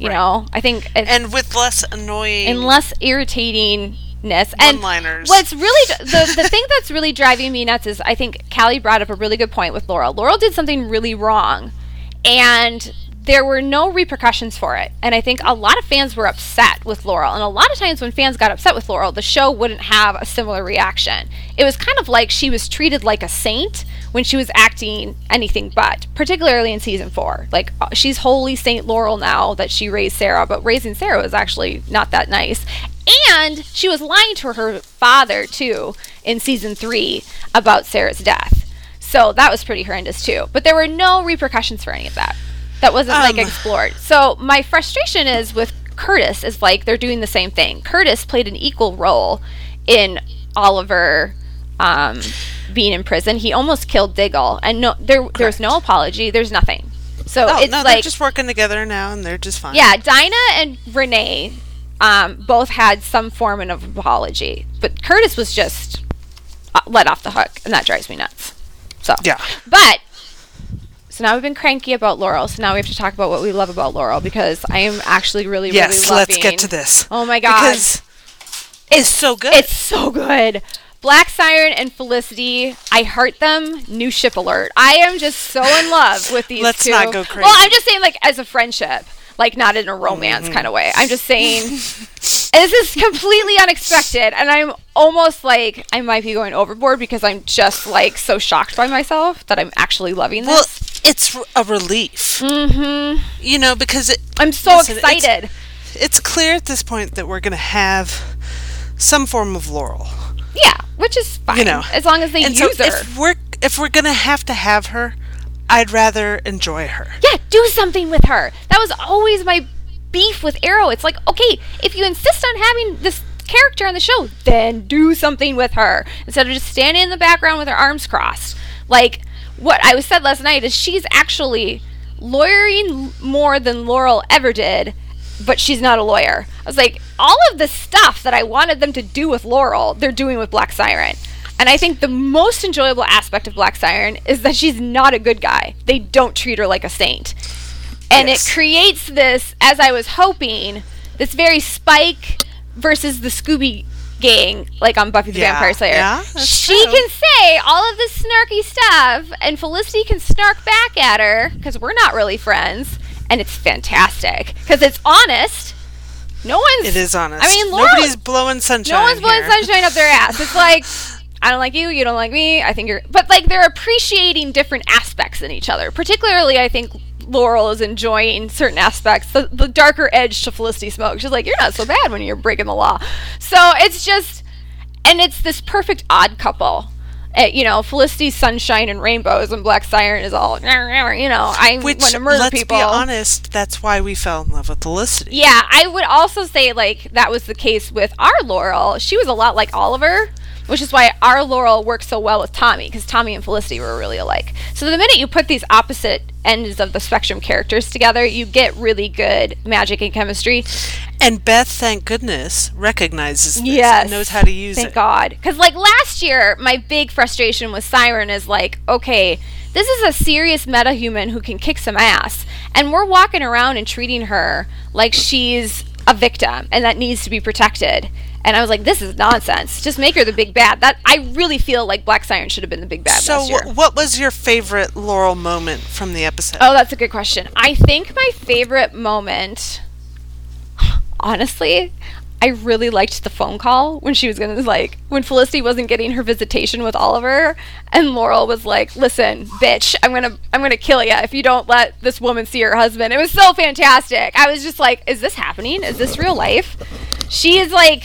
you Right. know i think and with less annoying and less irritatingness. And One-liners. what's really the the thing that's really driving me nuts is I think Callie brought up a really good point with Laurel. Laurel did something really wrong, and there were no repercussions for it. And I think a lot of fans were upset with Laurel. And a lot of times when fans got upset with Laurel, the show wouldn't have a similar reaction. It was kind of like she was treated like a saint when she was acting anything but, particularly in season four. Like uh, she's holy Saint Laurel now that she raised Sarah, but raising Sarah was actually not that nice. And she was lying to her father too in season three about Sarah's death. So that was pretty horrendous too. But there were no repercussions for any of that. That wasn't like Um. explored. So my frustration is with Curtis is like they're doing the same thing. Curtis played an equal role in Oliver um, being in prison. He almost killed Diggle, and no, there there's no apology. There's nothing. So Oh it's no, they're like just working together now, and they're just fine. yeah, Dinah and Renee um, both had some form of apology, but Curtis was just uh, let off the hook, and that drives me nuts. So Yeah. but so now we've been cranky about Laurel, so now we have to talk about what we love about Laurel because I am actually really, Yes, really let's get to this. Oh my god, Because it's so good. it's so good. Black Siren and Felicity, I heart them. New ship alert. I am just so in love with these Let's two. not go crazy. Well. I'm just saying, like, as a friendship, like, not in a romance Mm-hmm. kind of way. I'm just saying, and this is completely unexpected, and I'm almost like I might be going overboard because I'm just like so shocked by myself that I'm actually loving well, this. It's a relief. Mm-hmm. You know, because it, I'm so listen, it's- excited. it's clear at this point that we're going to have some form of Laurel. yeah, which is fine. You know, as long as they and use so her. if we're if we're going to have to have her, I'd rather enjoy her. Yeah, do something with her. That was always my beef with Arrow. It's like, okay, if you insist on having this character on the show, then do something with her instead of just standing in the background with her arms crossed. Like what I was said last night is she's actually lawyering more than Laurel ever did, but she's not a lawyer. I was like, all of the stuff that I wanted them to do with Laurel, they're doing with Black Siren. And I think the most enjoyable aspect of Black Siren is that she's not a good guy. They don't treat her like a saint. And Yes. it creates this, as I was hoping, this very Spike versus the Scooby gang, like on Buffy the Yeah, Vampire Slayer. yeah, she true. can say all of this snarky stuff, and Felicity can snark back at her because we're not really friends, and it's fantastic because it's honest. No one's. It is honest. I mean, Laurel, nobody's blowing sunshine. no one's blowing sunshine up their ass. It's like, I don't like you, you don't like me. I think you're, but like they're appreciating different aspects in each other. Particularly, I think Laurel is enjoying certain aspects, the, the darker edge to Felicity Smoak. She's like, you're not so bad when you're breaking the law. So it's just, and it's this perfect odd couple. Uh, you know, Felicity's sunshine and rainbows, and Black Siren is all, you know, I want to murder let's people. be honest, that's why we fell in love with Felicity. Yeah, I would also say like that was the case with our Laurel. She was a lot like Oliver, which is why our Laurel worked so well with Tommy because Tommy and Felicity were really alike. So the minute you put these opposite ends of the spectrum characters together, you get really good magic and chemistry. And Beth, thank goodness, recognizes this Yes, and knows how to use Thank it. Thank God. Because like last year, my big frustration with Siren is like, okay, this is a serious metahuman who can kick some ass, and we're walking around and treating her like she's a victim and that needs to be protected. And I was like, this is nonsense. Just make her the big bad. That I really feel like Black Siren should have been the big bad So, what was your favorite Laurel moment from the episode? Oh, that's a good question. I think my favorite moment, honestly, I really liked the phone call when she was gonna like when Felicity wasn't getting her visitation with Oliver, and Laurel was like, "Listen, bitch, I'm gonna I'm gonna kill you if you don't let this woman see her husband." It was so fantastic. I was just like, "Is this happening? Is this real life?" She is like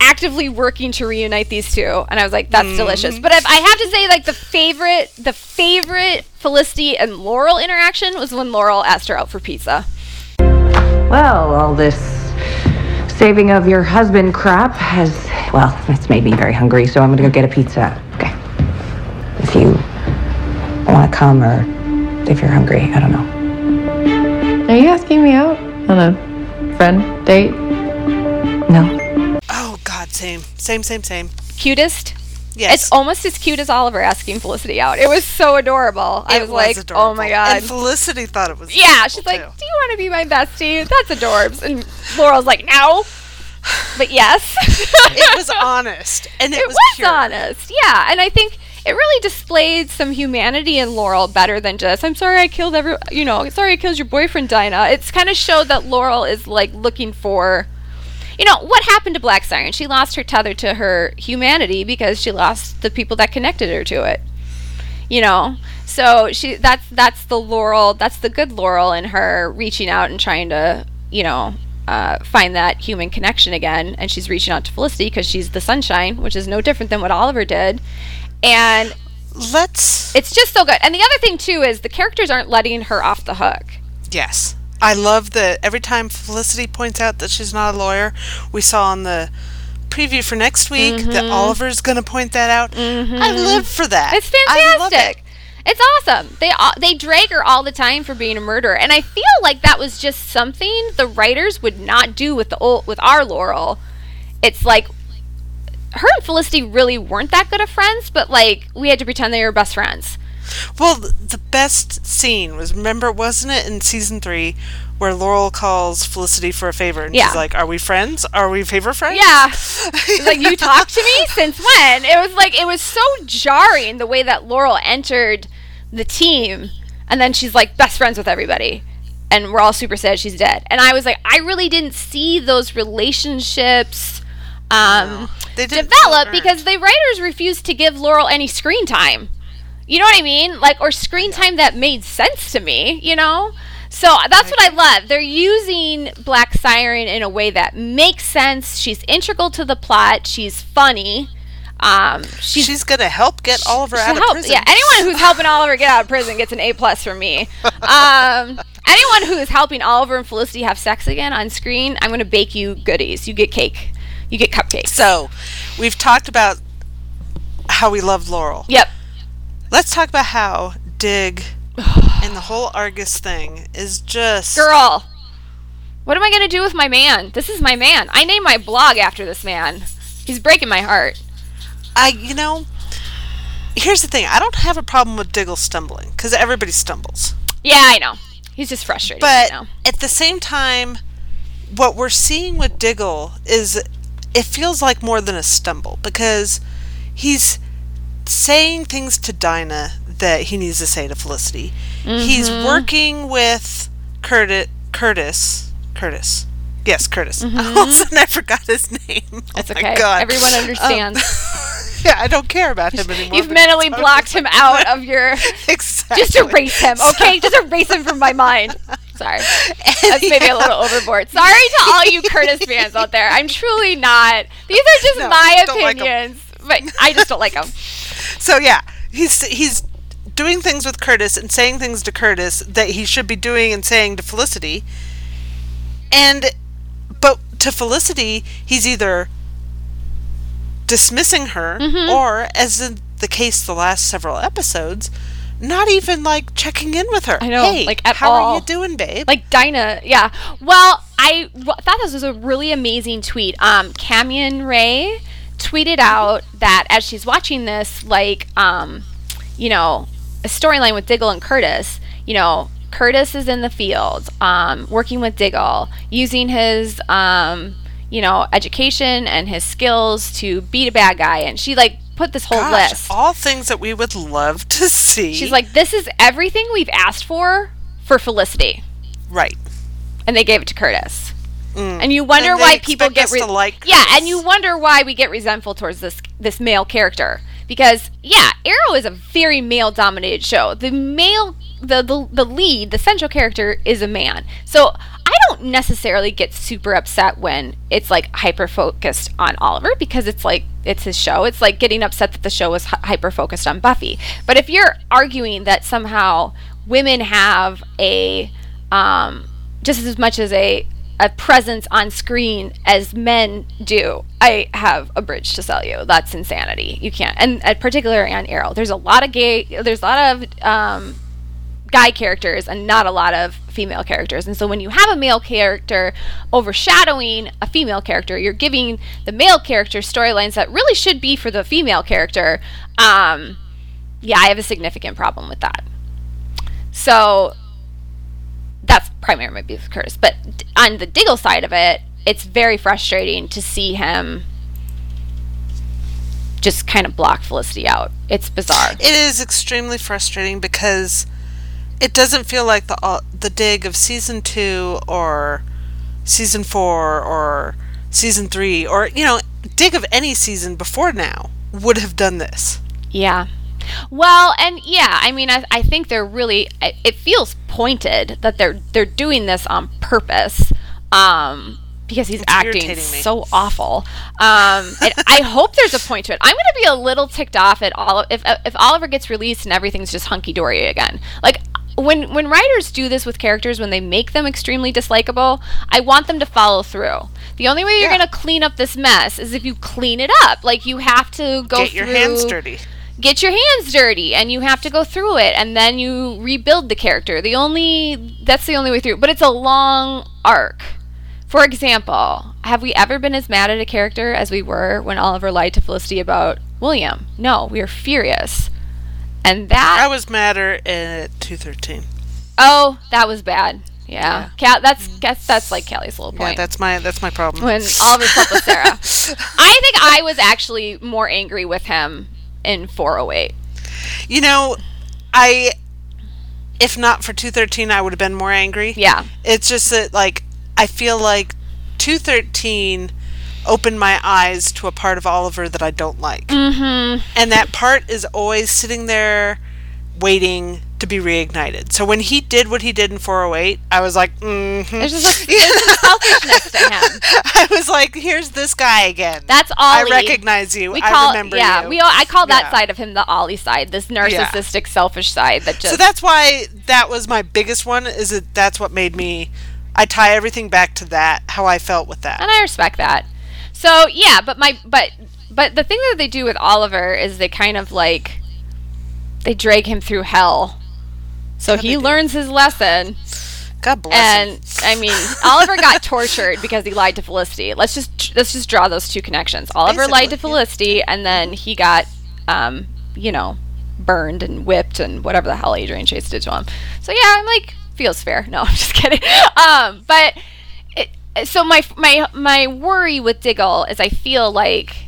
actively working to reunite these two and i was like that's delicious mm-hmm. but if i have to say like the favorite the favorite felicity and laurel interaction was when laurel asked her out for pizza Well, all this saving of your husband crap has, well, it's made me very hungry, so I'm gonna go get a pizza. Okay. If you want to come or if you're hungry, I don't know. Are you asking me out on a friend date? No. Same, same, same, same. Cutest. Yes, It's almost as cute as Oliver asking Felicity out. It was so adorable. I It was, like, adorable. oh my god. And Felicity thought it was. yeah, she's like, too. do you want to be my bestie? That's adorbs. And Laurel's like, no. But yes. it was honest, and it, it was, was pure. honest. Yeah, and I think it really displayed some humanity in Laurel better than just I'm sorry I killed every you know, sorry I killed your boyfriend Dinah. It's kind of showed that Laurel is like looking for you know, what happened to Black Siren? She lost her tether to her humanity because she lost the people that connected her to it. You know? So she that's that's the Laurel, that's the good Laurel in her reaching out and trying to, you know, uh, find that human connection again. And she's reaching out to Felicity because she's the sunshine, which is no different than what Oliver did. And Let's. it's just so good. And the other thing too is the characters aren't letting her off the hook. Yes. I love that every time Felicity points out that she's not a lawyer, we saw on the preview for next week that Mm-hmm. Oliver's going to point that out. I live for that. It's fantastic. it. It's awesome. They they drag her all the time for being a murderer, and I feel like that was just something the writers would not do with the old with our Laurel. It's like her and Felicity really weren't that good of friends, but like we had to pretend they were best friends. Well, the best scene was remember, wasn't it in season three where Laurel calls Felicity for a favor and Yeah. she's like, Are we friends? Are we favor friends? Yeah. Like you talked to me since when? It was like it was so jarring the way that Laurel entered the team and then she's like best friends with everybody. And we're all super sad she's dead. And I was like, I really didn't see those relationships um, They develop because the writers refused to give Laurel any screen time. You know what I mean? Like, or screen time that made sense to me, you know? So that's what I love. They're using Black Siren in a way that makes sense. She's integral to the plot. She's funny. Um, she's, She's going to help get Oliver out of help- prison. Yeah, anyone who's helping Oliver get out of prison gets an A plus from me. Um, anyone who is helping Oliver and Felicity have sex again on screen, I'm going to bake you goodies. You get cake. You get cupcakes. So, we've talked about how we love Laurel. Yep. Let's talk about how Dig and the whole Argus thing is just. Girl, what am I going to do with my man? This is my man. I named my blog after this man. He's breaking my heart. I, you know, here's the thing. I don't have a problem with Diggle stumbling because everybody stumbles. Yeah, I know. He's just frustrated But right at the same time, what we're seeing with Diggle is it feels like more than a stumble because he's saying things to Dinah that he needs to say to Felicity. He's Mm-hmm. working with Curtis. Curtis. Curtis. Yes, Curtis. Mm-hmm. All of a sudden, I forgot his name. That's oh okay. God. Everyone Um, understands. yeah, I don't care about him anymore. You've mentally blocked him out of your. exactly. Just erase him, okay? Just erase him from my mind. Sorry. That's maybe a little overboard. Sorry to all you Curtis fans out there. I'm truly not. These are just No, my don't like opinions. But I just don't like him. So yeah, he's he's doing things with Curtis and saying things to Curtis that he should be doing and saying to Felicity. And but to Felicity, he's either dismissing her Mm-hmm. or as in the case the last several episodes, not even like checking in with her. I know, Hey, like, at how are all. you doing, babe? Like Dinah, yeah. Well, I w- thought this was a really amazing tweet. Um, Camion Ray tweeted out that as she's watching this, like, um, you know, a storyline with Diggle and Curtis, you know, Curtis is in the field, um, working with Diggle, using his, um, you know, education and his skills to beat a bad guy, and she like put this whole Gosh, list. all things that we would love to see. She's like, "This is everything we've asked for for Felicity." right. and they gave it to Curtis. And you wonder Mm. And why people get to like yeah, Curtis. and you wonder why we get resentful towards this this male character because yeah, Arrow is a very male dominated show. The male the, the the lead, the central character is a man. So I don't necessarily get super upset when it's like hyper focused on Oliver because it's like it's his show. It's like getting upset that the show was hyper focused on Buffy. But if you're arguing that somehow women have a um, just as much as a a presence on screen as men do, I have a bridge to sell you. That's insanity. You can't, and, particularly on Arrow, there's a lot of gay, there's a lot of um, guy characters and not a lot of female characters. And so when you have a male character overshadowing a female character, you're giving the male character storylines that really should be for the female character. Um, yeah, I have a significant problem with that. So that's primarily my with Curtis. But on the Diggle side of it, it's very frustrating to see him just kind of block Felicity out. It's bizarre. It is extremely frustrating because it doesn't feel like the uh, the dig of season two or season four or season three or you know dig of any season before now would have done this. Yeah. Well, and yeah, I mean, I, I think they're really. It it feels pointed that they're they're doing this on purpose, um, because he's It's acting so awful. Um, and I hope there's a point to it. I'm gonna be a little ticked off at all if if Oliver gets released and everything's just hunky dory again. Like when when writers do this with characters when they make them extremely dislikable, I want them to follow through. The only way you're Yeah. gonna clean up this mess is if you clean it up. Like you have to go Get your hands dirty. Get your hands dirty and you have to go through it and then you rebuild the character. The only that's the only way through. But it's a long arc. For example, have we ever been as mad at a character as we were when Oliver lied to Felicity about William? No, we were furious. And that I was madder at two thirteen. oh, that was bad. Yeah. Cal that's that's that's like Kelly's little point. Yeah, that's my that's my problem. when Oliver slept with Sarah. I think I was actually more angry with him in 408. You know, I if not for 213 I would have been more angry. Yeah. It's just that like I feel like 213 opened my eyes to a part of Oliver that I don't like. Mm-hmm. And that part is always sitting there waiting to be reignited. So when he did what he did in 408, I was like, mm-hmm. There's just some selfishness to him. I was like, here's this guy again. That's Ollie. I recognize you. We I call, remember yeah, you. we all, I call that Yeah. side of him the Ollie side, this narcissistic, selfish side that just. So that's why that was my biggest one. Is that that's what made me. I tie everything back to that. How I felt with that. and I respect that. So yeah, but my but but the thing that they do with Oliver is they kind of like they drag him through hell. So he learns his lesson, God bless him. and I mean, Oliver got tortured because he lied to Felicity. Let's just let's just draw those two connections. Oliver lied to Basically, yeah. Felicity, and then he got, um, you know, burned and whipped and whatever the hell Adrian Chase did to him. So yeah, I'm like feels fair. No, I'm just kidding. Um, but it, so my my my worry with Diggle is I feel like.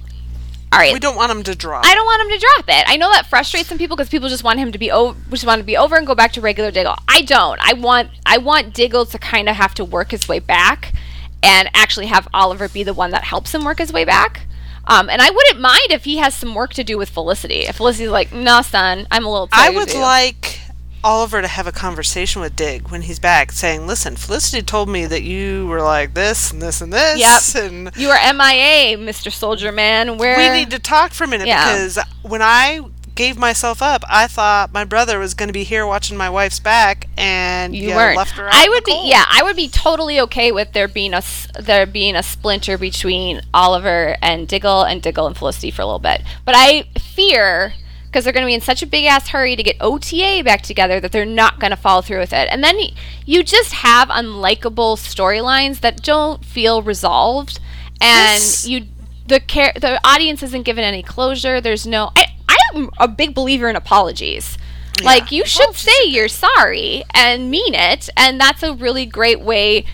All right, We don't want him to drop. I don't want him to drop it. I know that frustrates some people because people just want him to be over, just want to be over and go back to regular Diggle. I don't. I want I want Diggle to kind of have to work his way back, and actually have Oliver be the one that helps him work his way back. Um, and I wouldn't mind if he has some work to do with Felicity. If Felicity's like, "No, son, I'm a little." I would of you." like Oliver to have a conversation with Dig when he's back, saying, "Listen, Felicity told me that you were like this and this and this, Yep. and You are MIA, Mr. Soldier Man. Where we need to talk for a minute Yeah. because when I gave myself up, I thought my brother was going to be here watching my wife's back, and you you weren't. left her out I would be cold. yeah, I would be totally okay with there being a there being a splinter between Oliver and Diggle and Diggle and Felicity for a little bit. But I fear because they're going to be in such a big ass hurry to get OTA back together that they're not going to follow through with it. And then you just have unlikable storylines that don't feel resolved and you the care the audience isn't given any closure. There's no I I'm a big believer in apologies. Like you should say you're sorry and mean it, and that's a really great way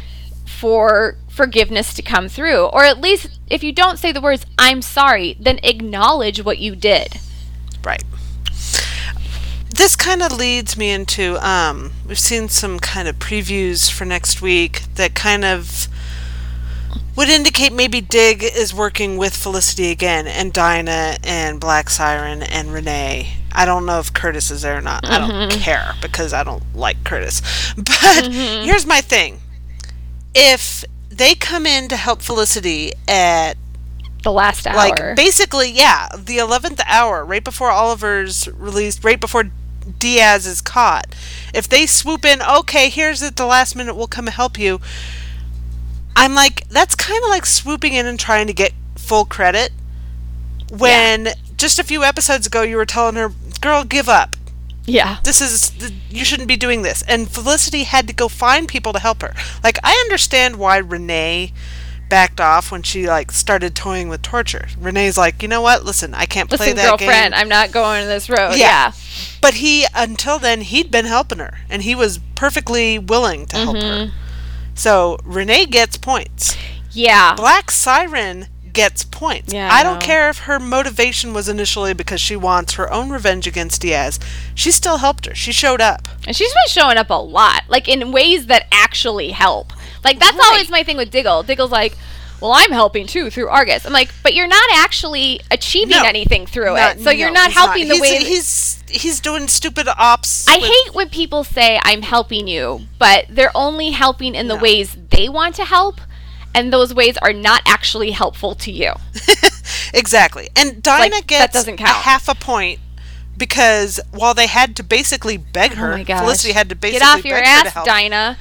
for forgiveness to come through. Or at least if you don't say the words I'm sorry, then acknowledge what you did. Right. This kind of leads me into um we've seen some kind of previews for next week that kind of would indicate maybe Dig is working with Felicity again and Dinah and Black Siren and Renee. I don't know if Curtis is there or not. I don't care because I don't like Curtis. But here's my thing. If they come in to help Felicity at The last hour. like basically yeah the 11th hour right before oliver's released right before diaz is caught if they swoop in okay here's at the last minute we'll come help you I'm like, that's kind of like swooping in and trying to get full credit. When just a few episodes ago you were telling her, "Girl, give up. Yeah. This is you shouldn't be doing this." And Felicity had to go find people to help her. Like I understand why Renee backed off when she like started toying with torture. Renee's like, "You know what? Listen, I can't play Listen, that girlfriend, game." I'm not going this road. Yeah. Yeah. But he, until then, he'd been helping her, and he was perfectly willing to help Mm-hmm. her. So Renee gets points. Yeah. Black Siren gets points. Yeah, I I don't care if her motivation was initially because she wants her own revenge against Diaz. She still helped her. She showed up. And she's been showing up a lot, like in ways that actually help. Like that's Right. always my thing with Diggle. Diggle's like, "Well, I'm helping too through Argus." I'm like, "But you're not actually achieving No. anything through Not- it, so you're not helping the he's, way." he's he's doing stupid ops. I with- hate when people say I'm helping you, but they're only helping in the No. ways they want to help, and those ways are not actually helpful to you. exactly. And Dinah Like, that gets doesn't a half a point because while they had to basically beg oh her, oh! Felicity had to basically get off your beg her to ass. Dinah.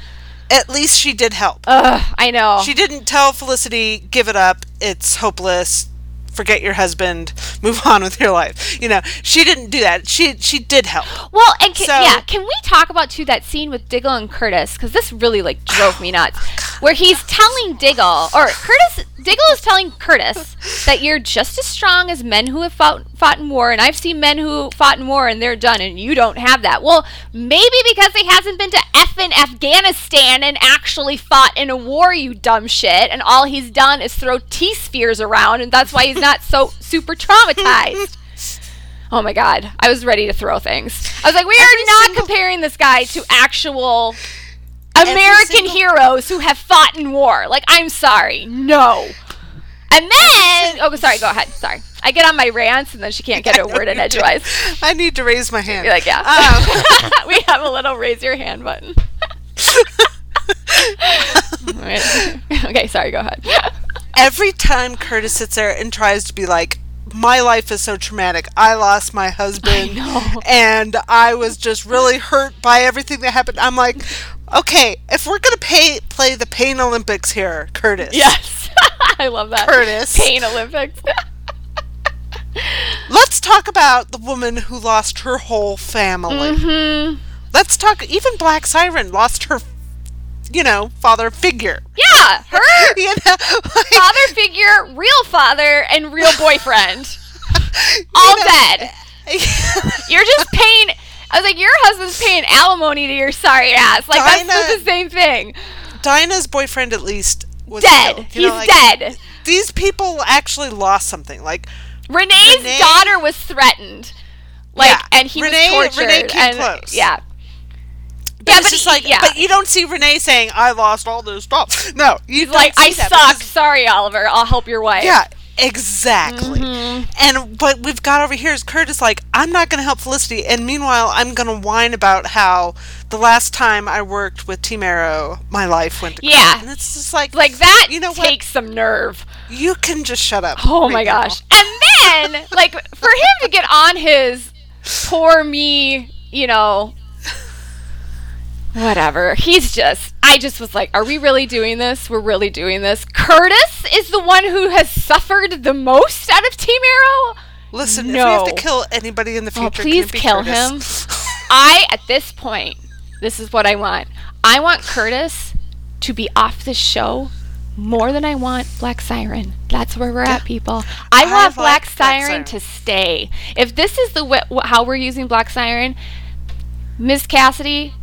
At least she did help. Ugh, I know. She didn't tell Felicity, give it up, it's hopeless, forget your husband, move on with your life. You know, she didn't do that. She she did help. Well, and can, So- yeah, can we talk about too that scene with Diggle and Curtis? Because this really like drove me nuts. Where he's telling Diggle, or Curtis, Diggle is telling Curtis that you're just as strong as men who have fought fought in war, and I've seen men who fought in war and they're done, and you don't have that. Well, maybe because he hasn't been to effing Afghanistan and actually fought in a war, you dumb shit, and all he's done is throw T spheres around, and that's why he's not so super traumatized. Oh my god, I was ready to throw things. I was like, we Every are not single- comparing this guy to actual American single- heroes who have fought in war. Like, I'm sorry, no. And then, oh, sorry, go ahead. Sorry, I get on my rants, and then she can't get a word in edgewise. I need to raise my hand. You're like, yeah. Um, we have a little raise your hand button. Okay, sorry, go ahead. every time Curtis sits there and tries to be like, my life is so traumatic. I lost my husband, know. and I was just really hurt by everything that happened. I'm like, okay, if we're gonna pay play the Pain Olympics here, Curtis. Yes, I love that. Curtis. Pain Olympics. Let's talk about the woman who lost her whole family. hmm Let's talk. Even Black Siren lost her, you know, father figure. Yeah, her You know, like, father figure, real father, and real boyfriend. All know, dead. You're just paying. I was like, your husband's paying alimony to your sorry ass. Like that's Dinah- just the same thing. Dinah's boyfriend, at least, was Dead. He's know, like, dead. These people actually lost something. Like, Renee's Renee- daughter was threatened. Like, Yeah, and he Renee- was tortured. Renee came and, close. Yeah. but Yeah, it's but just he- like, yeah. but you don't see Renee saying, "I lost all this stuff." No, you He's don't like, I suck. Sorry, Oliver. I'll help your wife. Yeah, exactly. Mm-hmm. And what we've got over here is Curtis like, I'm not going to help Felicity, and meanwhile, I'm going to whine about how the last time I worked with Team Arrow, my life went to Yeah. crap. And it's just like, Like that You know what? takes some nerve. you can just shut up. Oh my right now. gosh. And then, like, for him to get on his poor me, you know, whatever. He's just, I just was like, are we really doing this? We're really doing this. Curtis is the one who has suffered the most out of Team Arrow. Listen, if we have to kill anybody in the oh, future, Oh, please kill Curtis? him. I, at this point, this is what I want. I want Curtis to be off this show more than I want Black Siren. That's where we're at, people. I, I want Black Black Siren, Siren. to stay. If this is the wh- how we're using Black Siren, Miss Cassidy,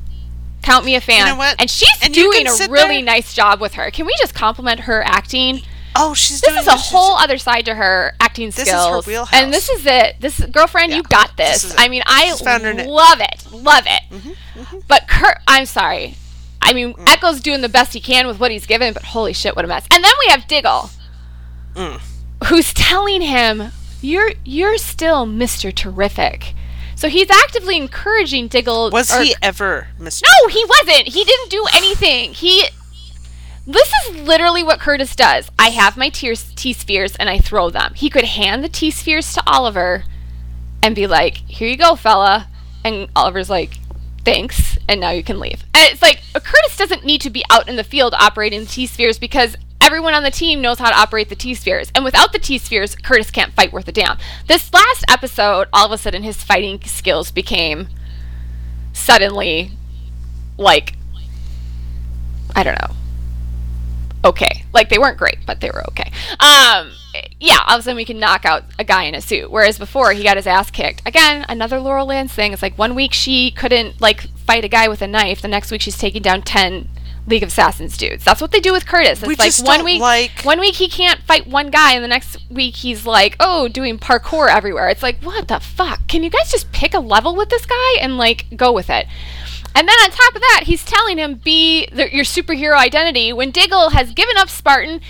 count me a fan. know what? And she's And doing a really there- nice job with her. Can we just compliment her acting? Oh, she's This doing is a this. Whole other side to her acting This is her wheelhouse. And this is it. This is, girlfriend, you got this this. I mean, I She's found her niche. love it. Love it. Mm-hmm, But Kurt, I'm sorry. I mean, Mm. Echo's doing the best he can with what he's given, but holy shit, what a mess. And then we have Diggle, Mm. who's telling him, "You're you're still Mr. Terrific." So he's actively encouraging Diggle. Was or- he ever Mr. no, he wasn't. He didn't do anything. He. This is literally what Curtis does. I have my T spheres and I throw them. He could hand the T spheres to Oliver and be like, here you go, fella. And Oliver's like, thanks. and now you can leave. And it's like Curtis doesn't need to be out in the field operating the T spheres because everyone on the team knows how to operate the T spheres. And without the T spheres, Curtis can't fight worth a damn. This last episode, all of a sudden, his fighting skills became suddenly like I don't know. Okay. Like they weren't great, but they were okay. Um yeah, all of a sudden we can knock out a guy in a suit. Whereas before he got his ass kicked. Again, another Laurel Lance thing. It's like one week she couldn't like fight a guy with a knife, the next week she's taking down ten League of Assassins dudes. That's what they do with Curtis. It's We like one week like- one week he can't fight one guy and the next week he's like, "Oh, doing parkour everywhere." It's like, "What the fuck? Can you guys just pick a level with this guy and like go with it?" And then on top of that, he's telling him be the, your superhero identity when Diggle has given up Spartan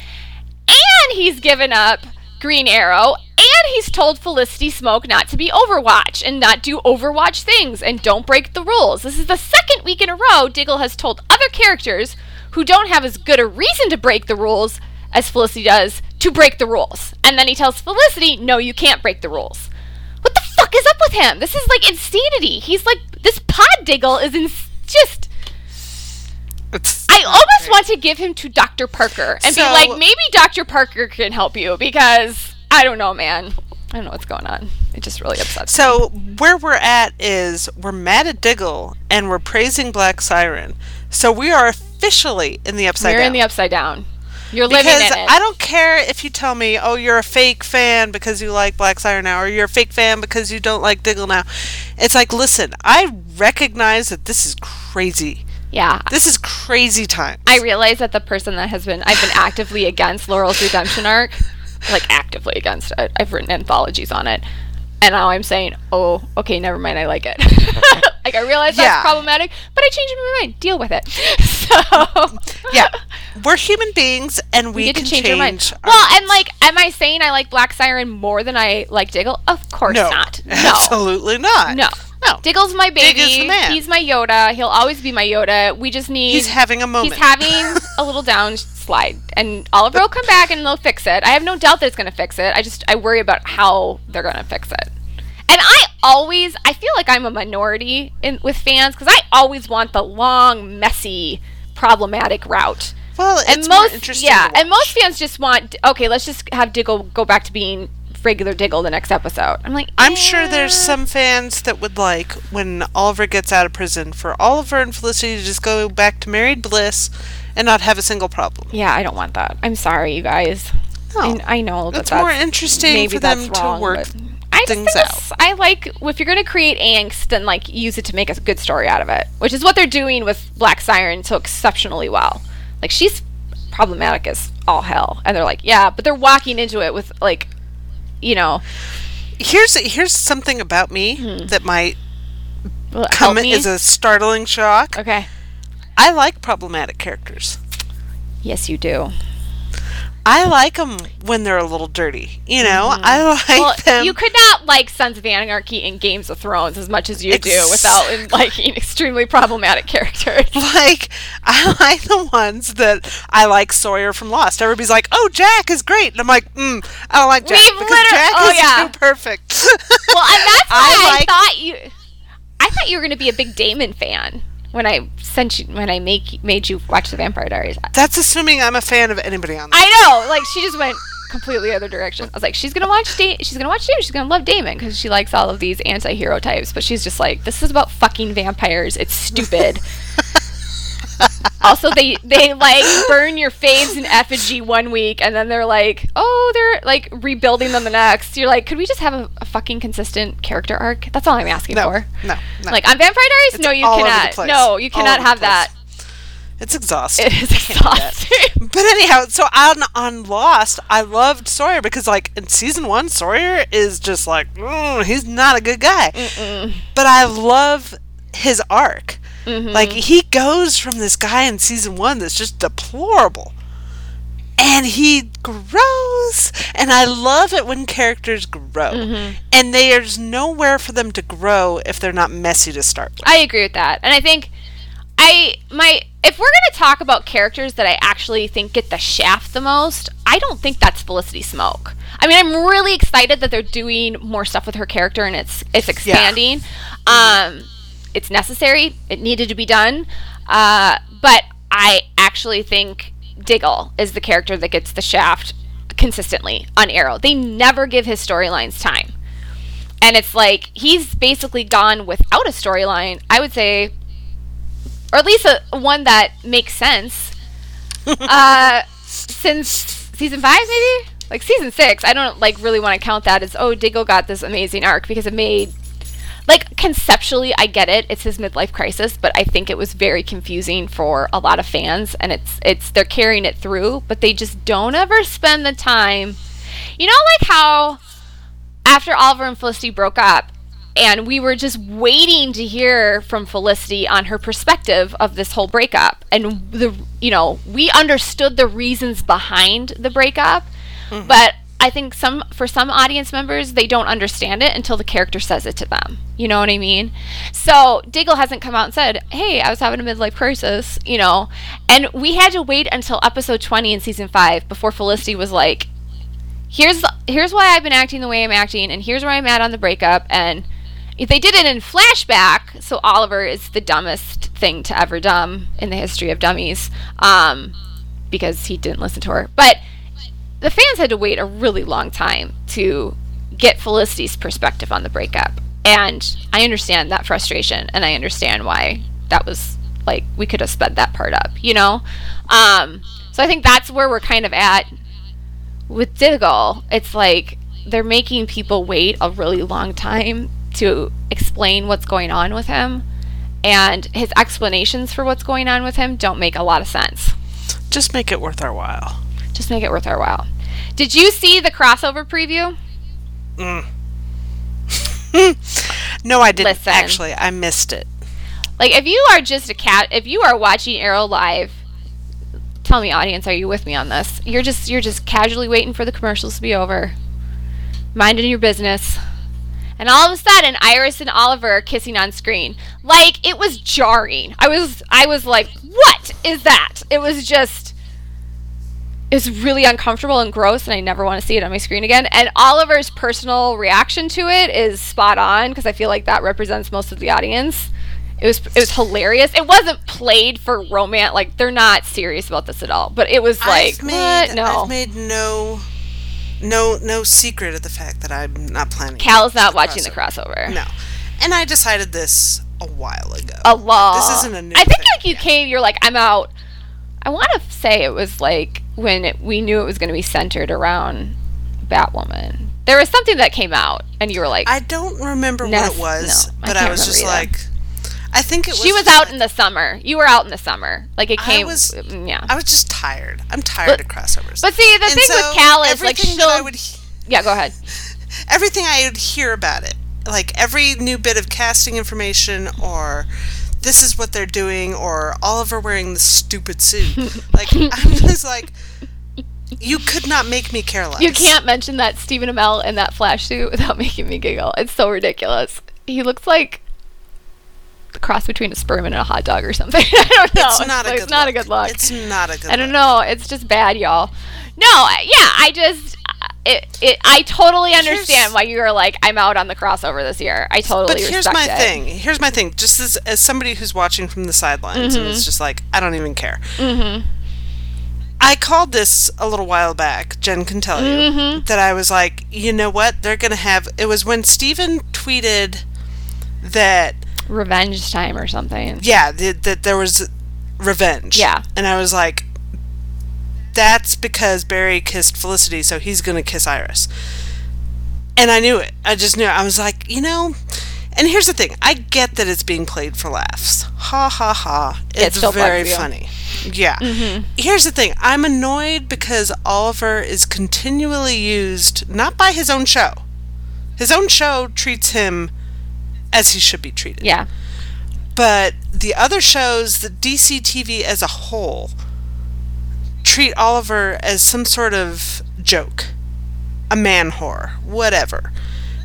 and he's given up Green Arrow and he's told Felicity Smoak not to be Overwatch and not do Overwatch things and don't break the rules. This is the second week in a row Diggle has told other characters who don't have as good a reason to break the rules as Felicity does to break the rules. And then he tells Felicity, no, you can't break the rules. What the fuck is up with him? This is like insanity. He's like, this pod Diggle is in just. I almost want to give him to Dr. Parker and So- be like, maybe Dr. Parker can help you because I don't know, man. I don't know what's going on. It just really upsets me. So where we're at is we're mad at Diggle and we're praising Black Siren. So we are officially in the upside down. You're down. in the upside down. You're living because in it. I don't care if you tell me, oh, you're a fake fan because you like Black Siren now, or you're a fake fan because you don't like Diggle now. It's like, listen, I recognize that this is crazy. Yeah. This is crazy times. I realize that the person that has been I've been actively against Laurel's redemption arc, like actively against it. I've written anthologies on it. And now I'm saying, oh, okay, never mind, I like it. like I realize that's problematic, but I changed my mind. Deal with it. So yeah, we're human beings and we, we can change, our mind. our Well, and like, am I saying I like Black Siren more than I like Diggle? Of course no, not. No. absolutely not. No. No. Diggle's my baby. Dig is the man. He's my Yoda. He'll always be my Yoda. We just need. He's having a moment. He's having a little downslide, and Oliver will come back and they'll fix it. I have no doubt that it's going to fix it. I just I worry about how they're going to fix it. And I always I feel like I'm a minority in with fans because I always want the long, messy, problematic route. well, it's and more most interesting. yeah, and most fans just want okay, let's just have Diggle go back to being regular Diggle the next episode. I'm like, I'm sure there's eh. some fans that would like when Oliver gets out of prison for Oliver and Felicity to just go back to married bliss and not have a single problem. Yeah, I don't want that. I'm sorry, you guys. No. I, I know that It's that's more interesting for them that's to work I things think out. I like if you're gonna create angst, then like use it to make a good story out of it, which is what they're doing with Black Siren so exceptionally well. Like she's problematic as all hell, and they're like, yeah, but they're walking into it with like, you know, Here's here's something about me Hmm. that might help come me. as a startling shock. okay. I like problematic characters. Yes, you do. I like them when they're a little dirty. You know, I like Mm-hmm. Well, them. you could not like Sons of Anarchy and Games of Thrones as much as you do without liking extremely problematic characters. like I like the ones that I like Sawyer from Lost. Everybody's like, "Oh, Jack is great," and I'm like, mm, "I don't like Jack We've because liter- Jack oh, is yeah. too perfect." Well, and that's why I I, like- thought you. I thought you were going to be a big Damon fan when I sent you when I make made you watch the Vampire Diaries. That's assuming I'm a fan of anybody on. I know, like she just went completely other direction. I was like, she's gonna watch da- she's gonna watch Damon. She's gonna love Damon because she likes all of these anti-hero types. But she's just like, this is about fucking vampires. It's stupid. also, they they like burn your faves in effigy one week, and then they're like, oh, they're like rebuilding them the next. You're like, could we just have a, a fucking consistent character arc? That's all I'm asking no, for. no, no. Like on Vampire Diaries, It's no, you all over the cannot. No, you cannot have that. it's exhausting. It is exhausting. But anyhow, so on on Lost, I loved Sawyer because like in season one, Sawyer is just like mm, he's not a good guy. But I love his arc. Mm-hmm. Like he goes from this guy in season one that's just deplorable, and he grows. And I love it when characters grow. Mm-hmm. And there's nowhere for them to grow if they're not messy to start with. I agree with that. And I think I my if we're going to talk about characters that I actually think get the shaft the most, I don't think that's Felicity Smoak. I mean, I'm really excited that they're doing more stuff with her character and it's it's expanding. Um it's necessary. It needed to be done. Uh, but I actually think Diggle is the character that gets the shaft consistently on Arrow. They never give his storylines time. And it's like he's basically gone without a storyline. I would say, or at least a one that makes sense. uh, since season five, maybe like season six. I don't like really want to count that as oh Diggle got this amazing arc because it made like conceptually I get it. It's his midlife crisis, but I think it was very confusing for a lot of fans and it's it's they're carrying it through, but they just don't ever spend the time. You know like how after Oliver and Felicity broke up and we were just waiting to hear from Felicity on her perspective of this whole breakup and the you know, we understood the reasons behind the breakup, mm-hmm. but I think some for some audience members they don't understand it until the character says it to them. You know what I mean? So Diggle hasn't come out and said, "Hey, I was having a midlife crisis," you know, and we had to wait until episode 20 in season 5 before Felicity was like, "Here's here's why I've been acting the way I'm acting and here's where I'm at on the breakup." And they did it in flashback, so Oliver is the dumbest thing to ever dumb in the history of dummies um, because he didn't listen to her. But the fans had to wait a really long time to get Felicity's perspective on the breakup. And I understand that frustration and I understand why that was like we could have sped that part up, you know? Um, so I think that's where we're kind of at with Diggle. It's like they're making people wait a really long time to explain what's going on with him. And his explanations for what's going on with him don't make a lot of sense. Just make it worth our while. Just make it worth our while. Did you see the crossover preview? Mm. No, I didn't. Listen. Actually, I missed it. Like, if you are just a cat, if you are watching Arrow live, tell me, audience, are you with me on this? You're just you're just casually waiting for the commercials to be over, minding your business, and all of a sudden, Iris and Oliver are kissing on screen. Like it was jarring. I was I was like, what is that? It was just. It was really uncomfortable and gross, and I never want to see it on my screen again. And Oliver's personal reaction to it is spot on because I feel like that represents most of the audience. It was it was hilarious. It wasn't played for romance. Like they're not serious about this at all. But it was like I've made, what? No. I've made no, no, no secret of the fact that I'm not planning. Cal's not the watching the crossover. crossover. No, and I decided this a while ago. A lot. This isn't a new. I think thing. like you came. You're like I'm out. I want to say it was like when it, we knew it was going to be centered around Batwoman. There was something that came out, and you were like, I don't remember what it was, no, but I, can't was just remember like, I think it was. she was out like- in the summer. You were out in the summer. Like it came. I was- mm, yeah. I was just tired. I'm tired But- of crossovers. but see, the And thing with so Cal is like I she'll. would, yeah, go ahead. everything I would hear about it, like every new bit of casting information or this is what they're doing or Oliver wearing the stupid suit. like I'm just like you could not make me care less. You can't mention that Stephen Amell in that flash suit without making me giggle. It's so ridiculous. He looks like the cross between a sperm and a hot dog or something. I don't know. It's not a like- good it's not a good look. It's not a good I don't look. know. It's just bad, y'all. No, yeah, I just it, it I totally understand Here's- why you are like I'm out on the crossover this year. I totally But here's my it. thing. Here's my thing. Just as, as somebody who's watching from the sidelines, and Mm-hmm. it's just like I don't even care. Mm-hmm. I called this a little while back. Jen can tell you Mm-hmm. that I was like, you know what? They're gonna have. It was when Steven tweeted that Revenge time or something. yeah that, that there was revenge. Yeah. and I was like, that's because Barry kissed Felicity, so he's gonna kiss Iris. And I knew it. I just knew. It. I was like, you know. And here's the thing. I get that it's being played for laughs. Ha ha ha. It It's still very funny. Yeah. Mm-hmm. Here's the thing. I'm annoyed because Oliver is continually used not by his own show. His own show treats him as he should be treated Yeah. but the other shows, the DC TV as a whole, treat Oliver as some sort of joke, a man whore, whatever.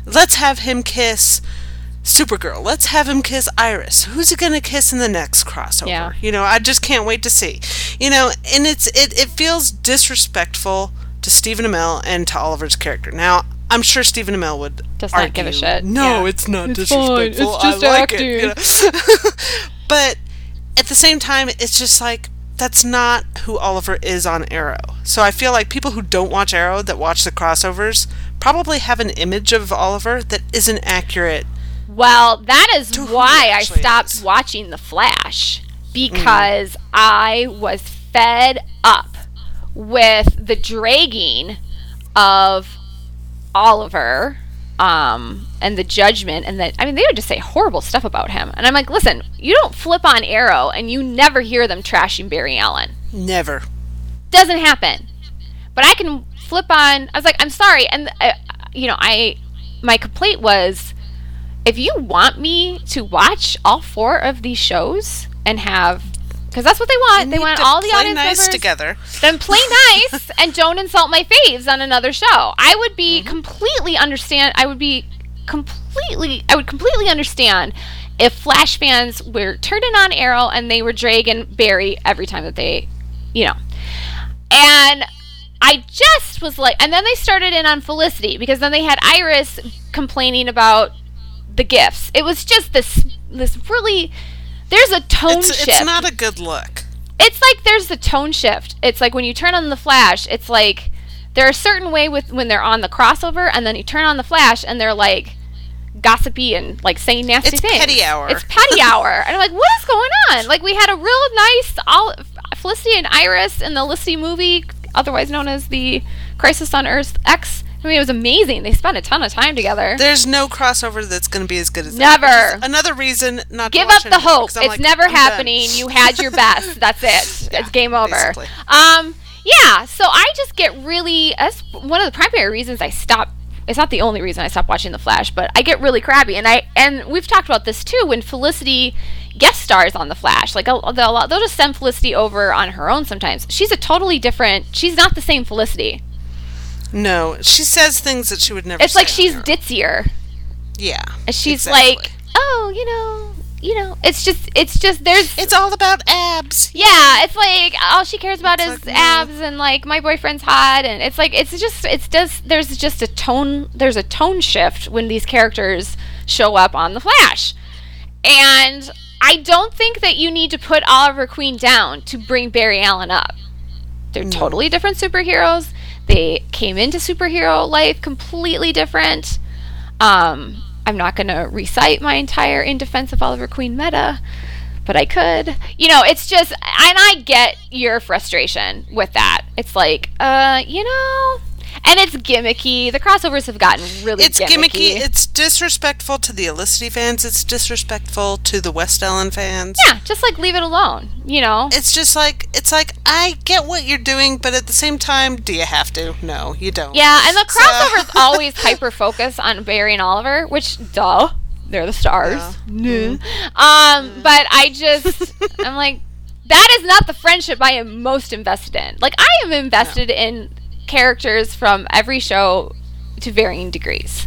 Let's have him kiss Supergirl. Let's have him kiss Iris. Who's he gonna kiss in the next crossover? Yeah. You know, I just can't wait to see. You know, and it's it, it feels disrespectful to Stephen Amell and to Oliver's character. Now, I'm sure Stephen Amell would Does not give a shit. No, Yeah. it's not It's fine. disrespectful. It's just I like it," you know? but at the same time, it's just like that's not who Oliver is on Arrow. So I feel like people who don't watch Arrow that watch the crossovers probably have an image of Oliver that isn't accurate. Well, that is why I stopped is. watching The Flash mm-hmm. because I was fed up with the dragging of Oliver um, and the judgment and that I mean they would just say horrible stuff about him. And I'm like, "Listen, you don't flip on Arrow and you never hear them trashing Barry Allen. Never. Doesn't happen." But I can flip on I was like, "I'm sorry." And uh, you know, I my complaint was if you want me to watch all four of these shows and have because that's what they want. They want all the audience nice members together. then play nice and don't insult my faves on another show. I would be Mm-hmm. completely understand. I would be completely. I would completely understand if Flash fans were turning on Arrow and they were dragging Barry every time that they, you know, and. I just was like, and then they started in on Felicity because then they had Iris complaining about the gifts. It was just this, this really. There's a tone It's, shift it's not a good look. it's like there's the tone shift. It's like when you turn on the flash, it's like there are a certain way with when they're on the crossover, and then you turn on the flash, and they're like gossipy and like saying nasty It's things. It's petty hour. It's petty hour, and I'm like, what is going on? Like we had a real nice all Felicity and Iris in the Felicity movie, otherwise known as the Crisis on Earth X. I mean, it was amazing. They spent a ton of time together. There's no crossover that's going to be as good as that, Never. is Another reason not to Give up the hope. It's like, never I'm happening. You had your best. That's it. Yeah, it's game over. basically. Um, yeah. So I just get really. That's one of the primary reasons I stopped. It's not the only reason I stopped watching The Flash, but I get really crabby, and I and we've talked about this too. When Felicity guest stars on The Flash, like they'll they'll just send Felicity over on her own sometimes. She's a totally different. She's not the same Felicity. No, she says things that she would never. It's like she's her ditzier. Yeah. And she's exactly. like, oh, you know, you know. It's just, it's just there's It's all about abs. Yeah, it's like all she cares about It's is like, no. abs and like my boyfriend's hot and it's like it's just it's does there's just a tone there's a tone shift when these characters show up on the Flash. And I don't think that you need to put Oliver Queen down to bring Barry Allen up. They're totally different superheroes. They came into superhero life completely different. Um, I'm not going to recite my entire In Defense of Oliver Queen meta, but I could. You know, it's just, and I get your frustration with that. It's like, uh, you know, and it's gimmicky. The crossovers have gotten really It's gimmicky. It's disrespectful to the Olicity fans. It's disrespectful to the WestAllen fans. yeah, just like leave it alone. You know, It's just like it's like I get what you're doing, but at the same time, do you have to? No, you don't. Yeah, and the So- crossovers always hyper focus on Barry and Oliver, which duh, they're the stars. Yeah. Um, but I just I'm like, that is not the friendship I am most invested in. Like I am invested in characters from every show to varying degrees.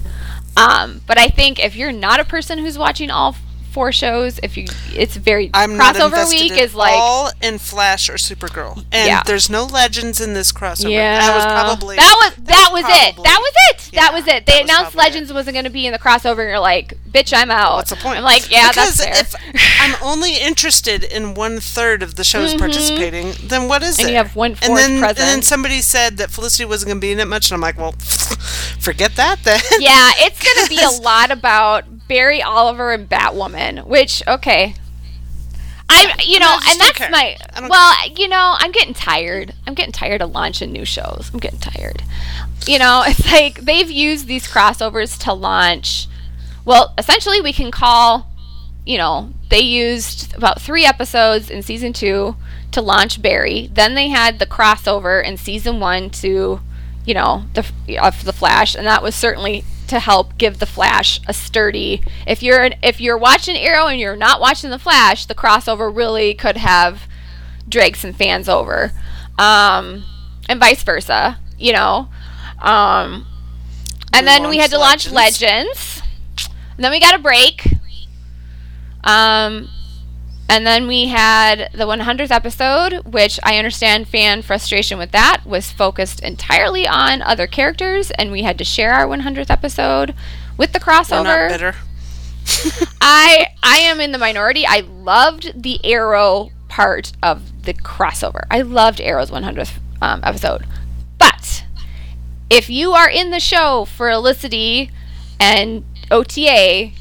Um, but I think if you're not a person who's watching all four shows, if you, it's very I'm crossover week is like all in Flash or Supergirl, and Yeah. there's no legends in this crossover. Yeah, that was probably that was that was, it. That was it. that was it. They was announced Legends wasn't going to be in the crossover, and you're like, "Bitch, I'm out." What's the point? I'm like, "Yeah, because that's fair." if I'm only interested in one third of the shows participating, then what is Mm-hmm. And there? you have one and fourth then, And then somebody said that Felicity wasn't going to be in it much, and I'm like, well, forget that then. yeah, it's going to be a lot about Barry Oliver and Batwoman, which okay. I you know, and that's care. my well, you know, I'm getting tired. I'm getting tired of launching new shows. I'm getting tired. You know, it's like they've used these crossovers to launch well, essentially we can call you know, they used about 3 episodes in season 2 to launch Barry. Then they had the crossover in season 1 to you know, the of the Flash, and that was certainly to help give the Flash a sturdy. If you're an, if you're watching Arrow and you're not watching the Flash, the crossover really could have dragged some fans over, um, and vice versa. You know, um, and then we had to launch launched Legends, and then we got a break. Um, And then we had the 100th episode, which I understand fan frustration with that was focused entirely on other characters, and we had to share our 100th episode with the We're not crossover. bitter. I I am in the minority. I loved the Arrow part of the crossover. I loved Arrow's 100th um, episode. But if you are in the show for Olicity and OTA,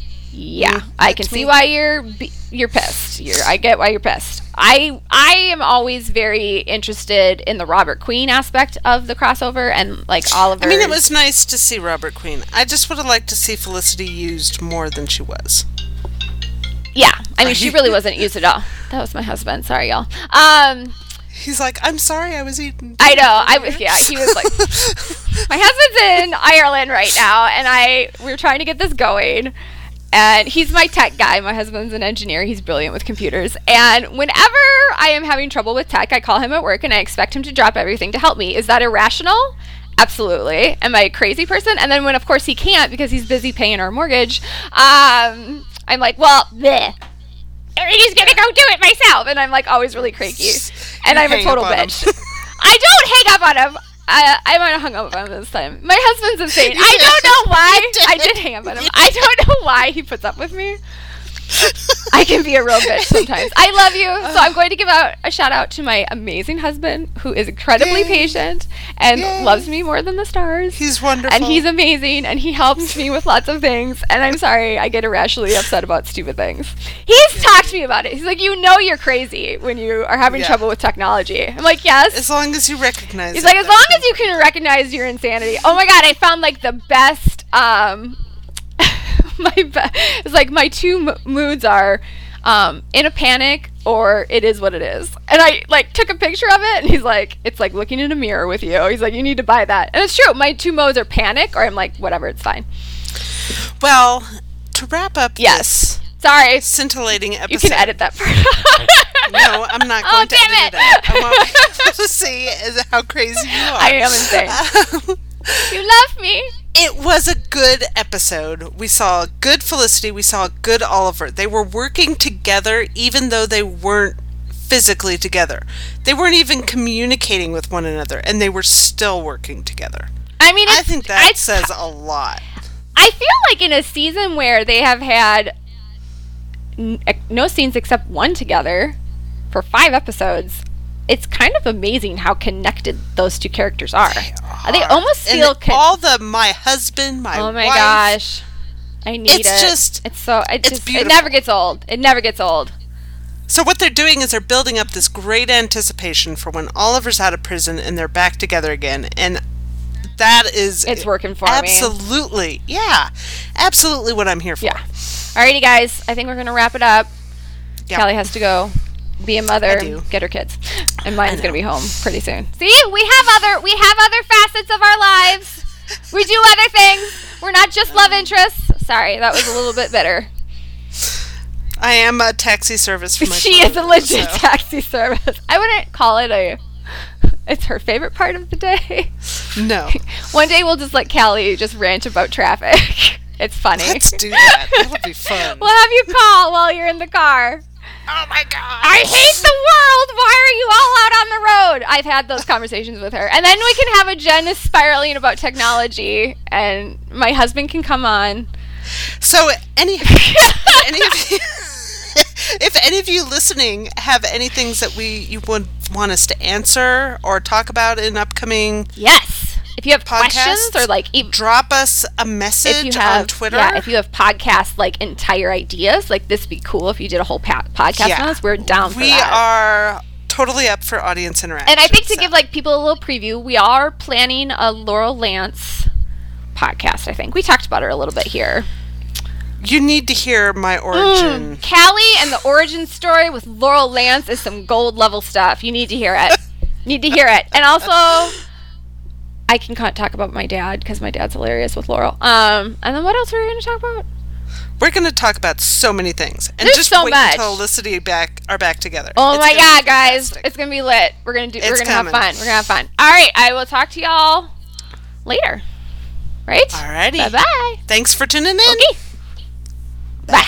yeah, I can see why you're you're pissed. You're I get why you're pissed. I I am always very interested in the Robert Queen aspect of the crossover and like Oliver. I mean, it was nice to see Robert Queen. I just would have liked to see Felicity used more than she was. yeah. I mean, she really wasn't used at all. That was my husband. Sorry, y'all. Um. He's like, I'm sorry, I was eating. I know. I was yeah. He was like, my husband's in Ireland right now, and I we are trying to get this going. And he's my tech guy. My husband's an engineer. He's brilliant with computers. And whenever I am having trouble with tech, I call him at work and I expect him to drop everything to help me. Is that irrational? Absolutely. Am I a crazy person? And then when, of course, he can't because he's busy paying our mortgage, um, I'm like, well, bleh. I'm just gonna go do it myself. And I'm like always really cranky. And You I'm a total up on him. bitch. I don't hang up on him. I, I might have hung up on him this time. My husband's insane. I don't know why. I did hang up on him. I don't know why he puts up with me. I can be a real bitch sometimes. I love you. So I'm going to give out a shout out to my amazing husband who is incredibly Yay. patient and Yay. loves me more than the stars. He's wonderful. and he's amazing and he helps me with lots of things. And I'm sorry, I get irrationally upset about stupid things. He's talked to me about it. He's like, You know, you're crazy when you are having Yeah. trouble with technology. I'm like, Yes. as long as you recognize. He's it, like, as long as you can recognize your insanity. Oh my god, I found like the best. Um, my be- it's like my two m- moods are um, in a panic or it is what it is. And I like took a picture of it, and he's like, it's like looking in a mirror with you. He's like, you need to buy that, and it's true. My two modes are panic or I'm like, whatever, it's fine. Well, to wrap up Yes. this Sorry, scintillating episode. you can edit that part. No, I'm not Oh, going to damn edit it. out. I want people to see is how crazy you are. I am insane. you love me. It was a good episode. We saw a good Felicity. We saw a good Oliver. They were working together even though they weren't physically together. They weren't even communicating with one another, and they were still working together. I mean, I think that says a lot. I feel like in a season where they have had n- no scenes except one together for five episodes, it's kind of amazing how connected those two characters are. They, almost And feel. Con- all the my husband, my oh my wife, gosh, I need It's it. just- it's so. It it's just. It never gets old. It never gets old. So what they're doing is they're building up this great anticipation for when Oliver's out of prison and they're back together again, and that is It's working for me. absolutely, yeah, absolutely what I'm here for. Yeah. Alrighty, guys. I think we're gonna wrap it up. Yep. Callie has to go be a mother get her kids, and mine's gonna be home pretty soon. See, we have other we have other facets of our lives. We do other things. We're not just love um, interests. Sorry, that was a little bit bitter. I am a taxi service for my. She is a legit so- taxi service. I wouldn't call it a. It's her favorite part of the day. No, One day we'll just let Callie just rant about traffic. It's funny. let's do that. That'll be fun. We'll have you call while you're in the car. Oh my god! I hate the world. Why are you all out on the road? I've had those conversations with her. And then we can have a Jen spiraling about technology, and my husband can come on. So any, any of you, if any of you listening have any things that we you would want us to answer or talk about in upcoming Yes. If you have questions Podcasts? or like drop us a if message you have on Twitter. yeah, if you have podcast like entire ideas, like this would be cool if you did a whole pa- podcast Yeah. on us. We're down for we are totally up for audience interaction. and I think to so- give like people a little preview, we are planning a Laurel Lance podcast. I think we talked about her a little bit here. you need to hear my origin. Mm, Callie and the origin story with Laurel Lance is some gold level stuff. You need to hear it. need to hear it. And also, I can talk about my dad because my dad's hilarious with Laurel. Um, and then what else are we going to talk about? We're going to talk about so many things, and There's just so wait much. until Felicity back are back together. Oh It's my god, guys, it's gonna be lit. We're gonna do. It's we're gonna have fun. We're gonna have fun. All right, I will talk to y'all later. Right? Alrighty. Bye bye. Thanks for tuning in. Okay.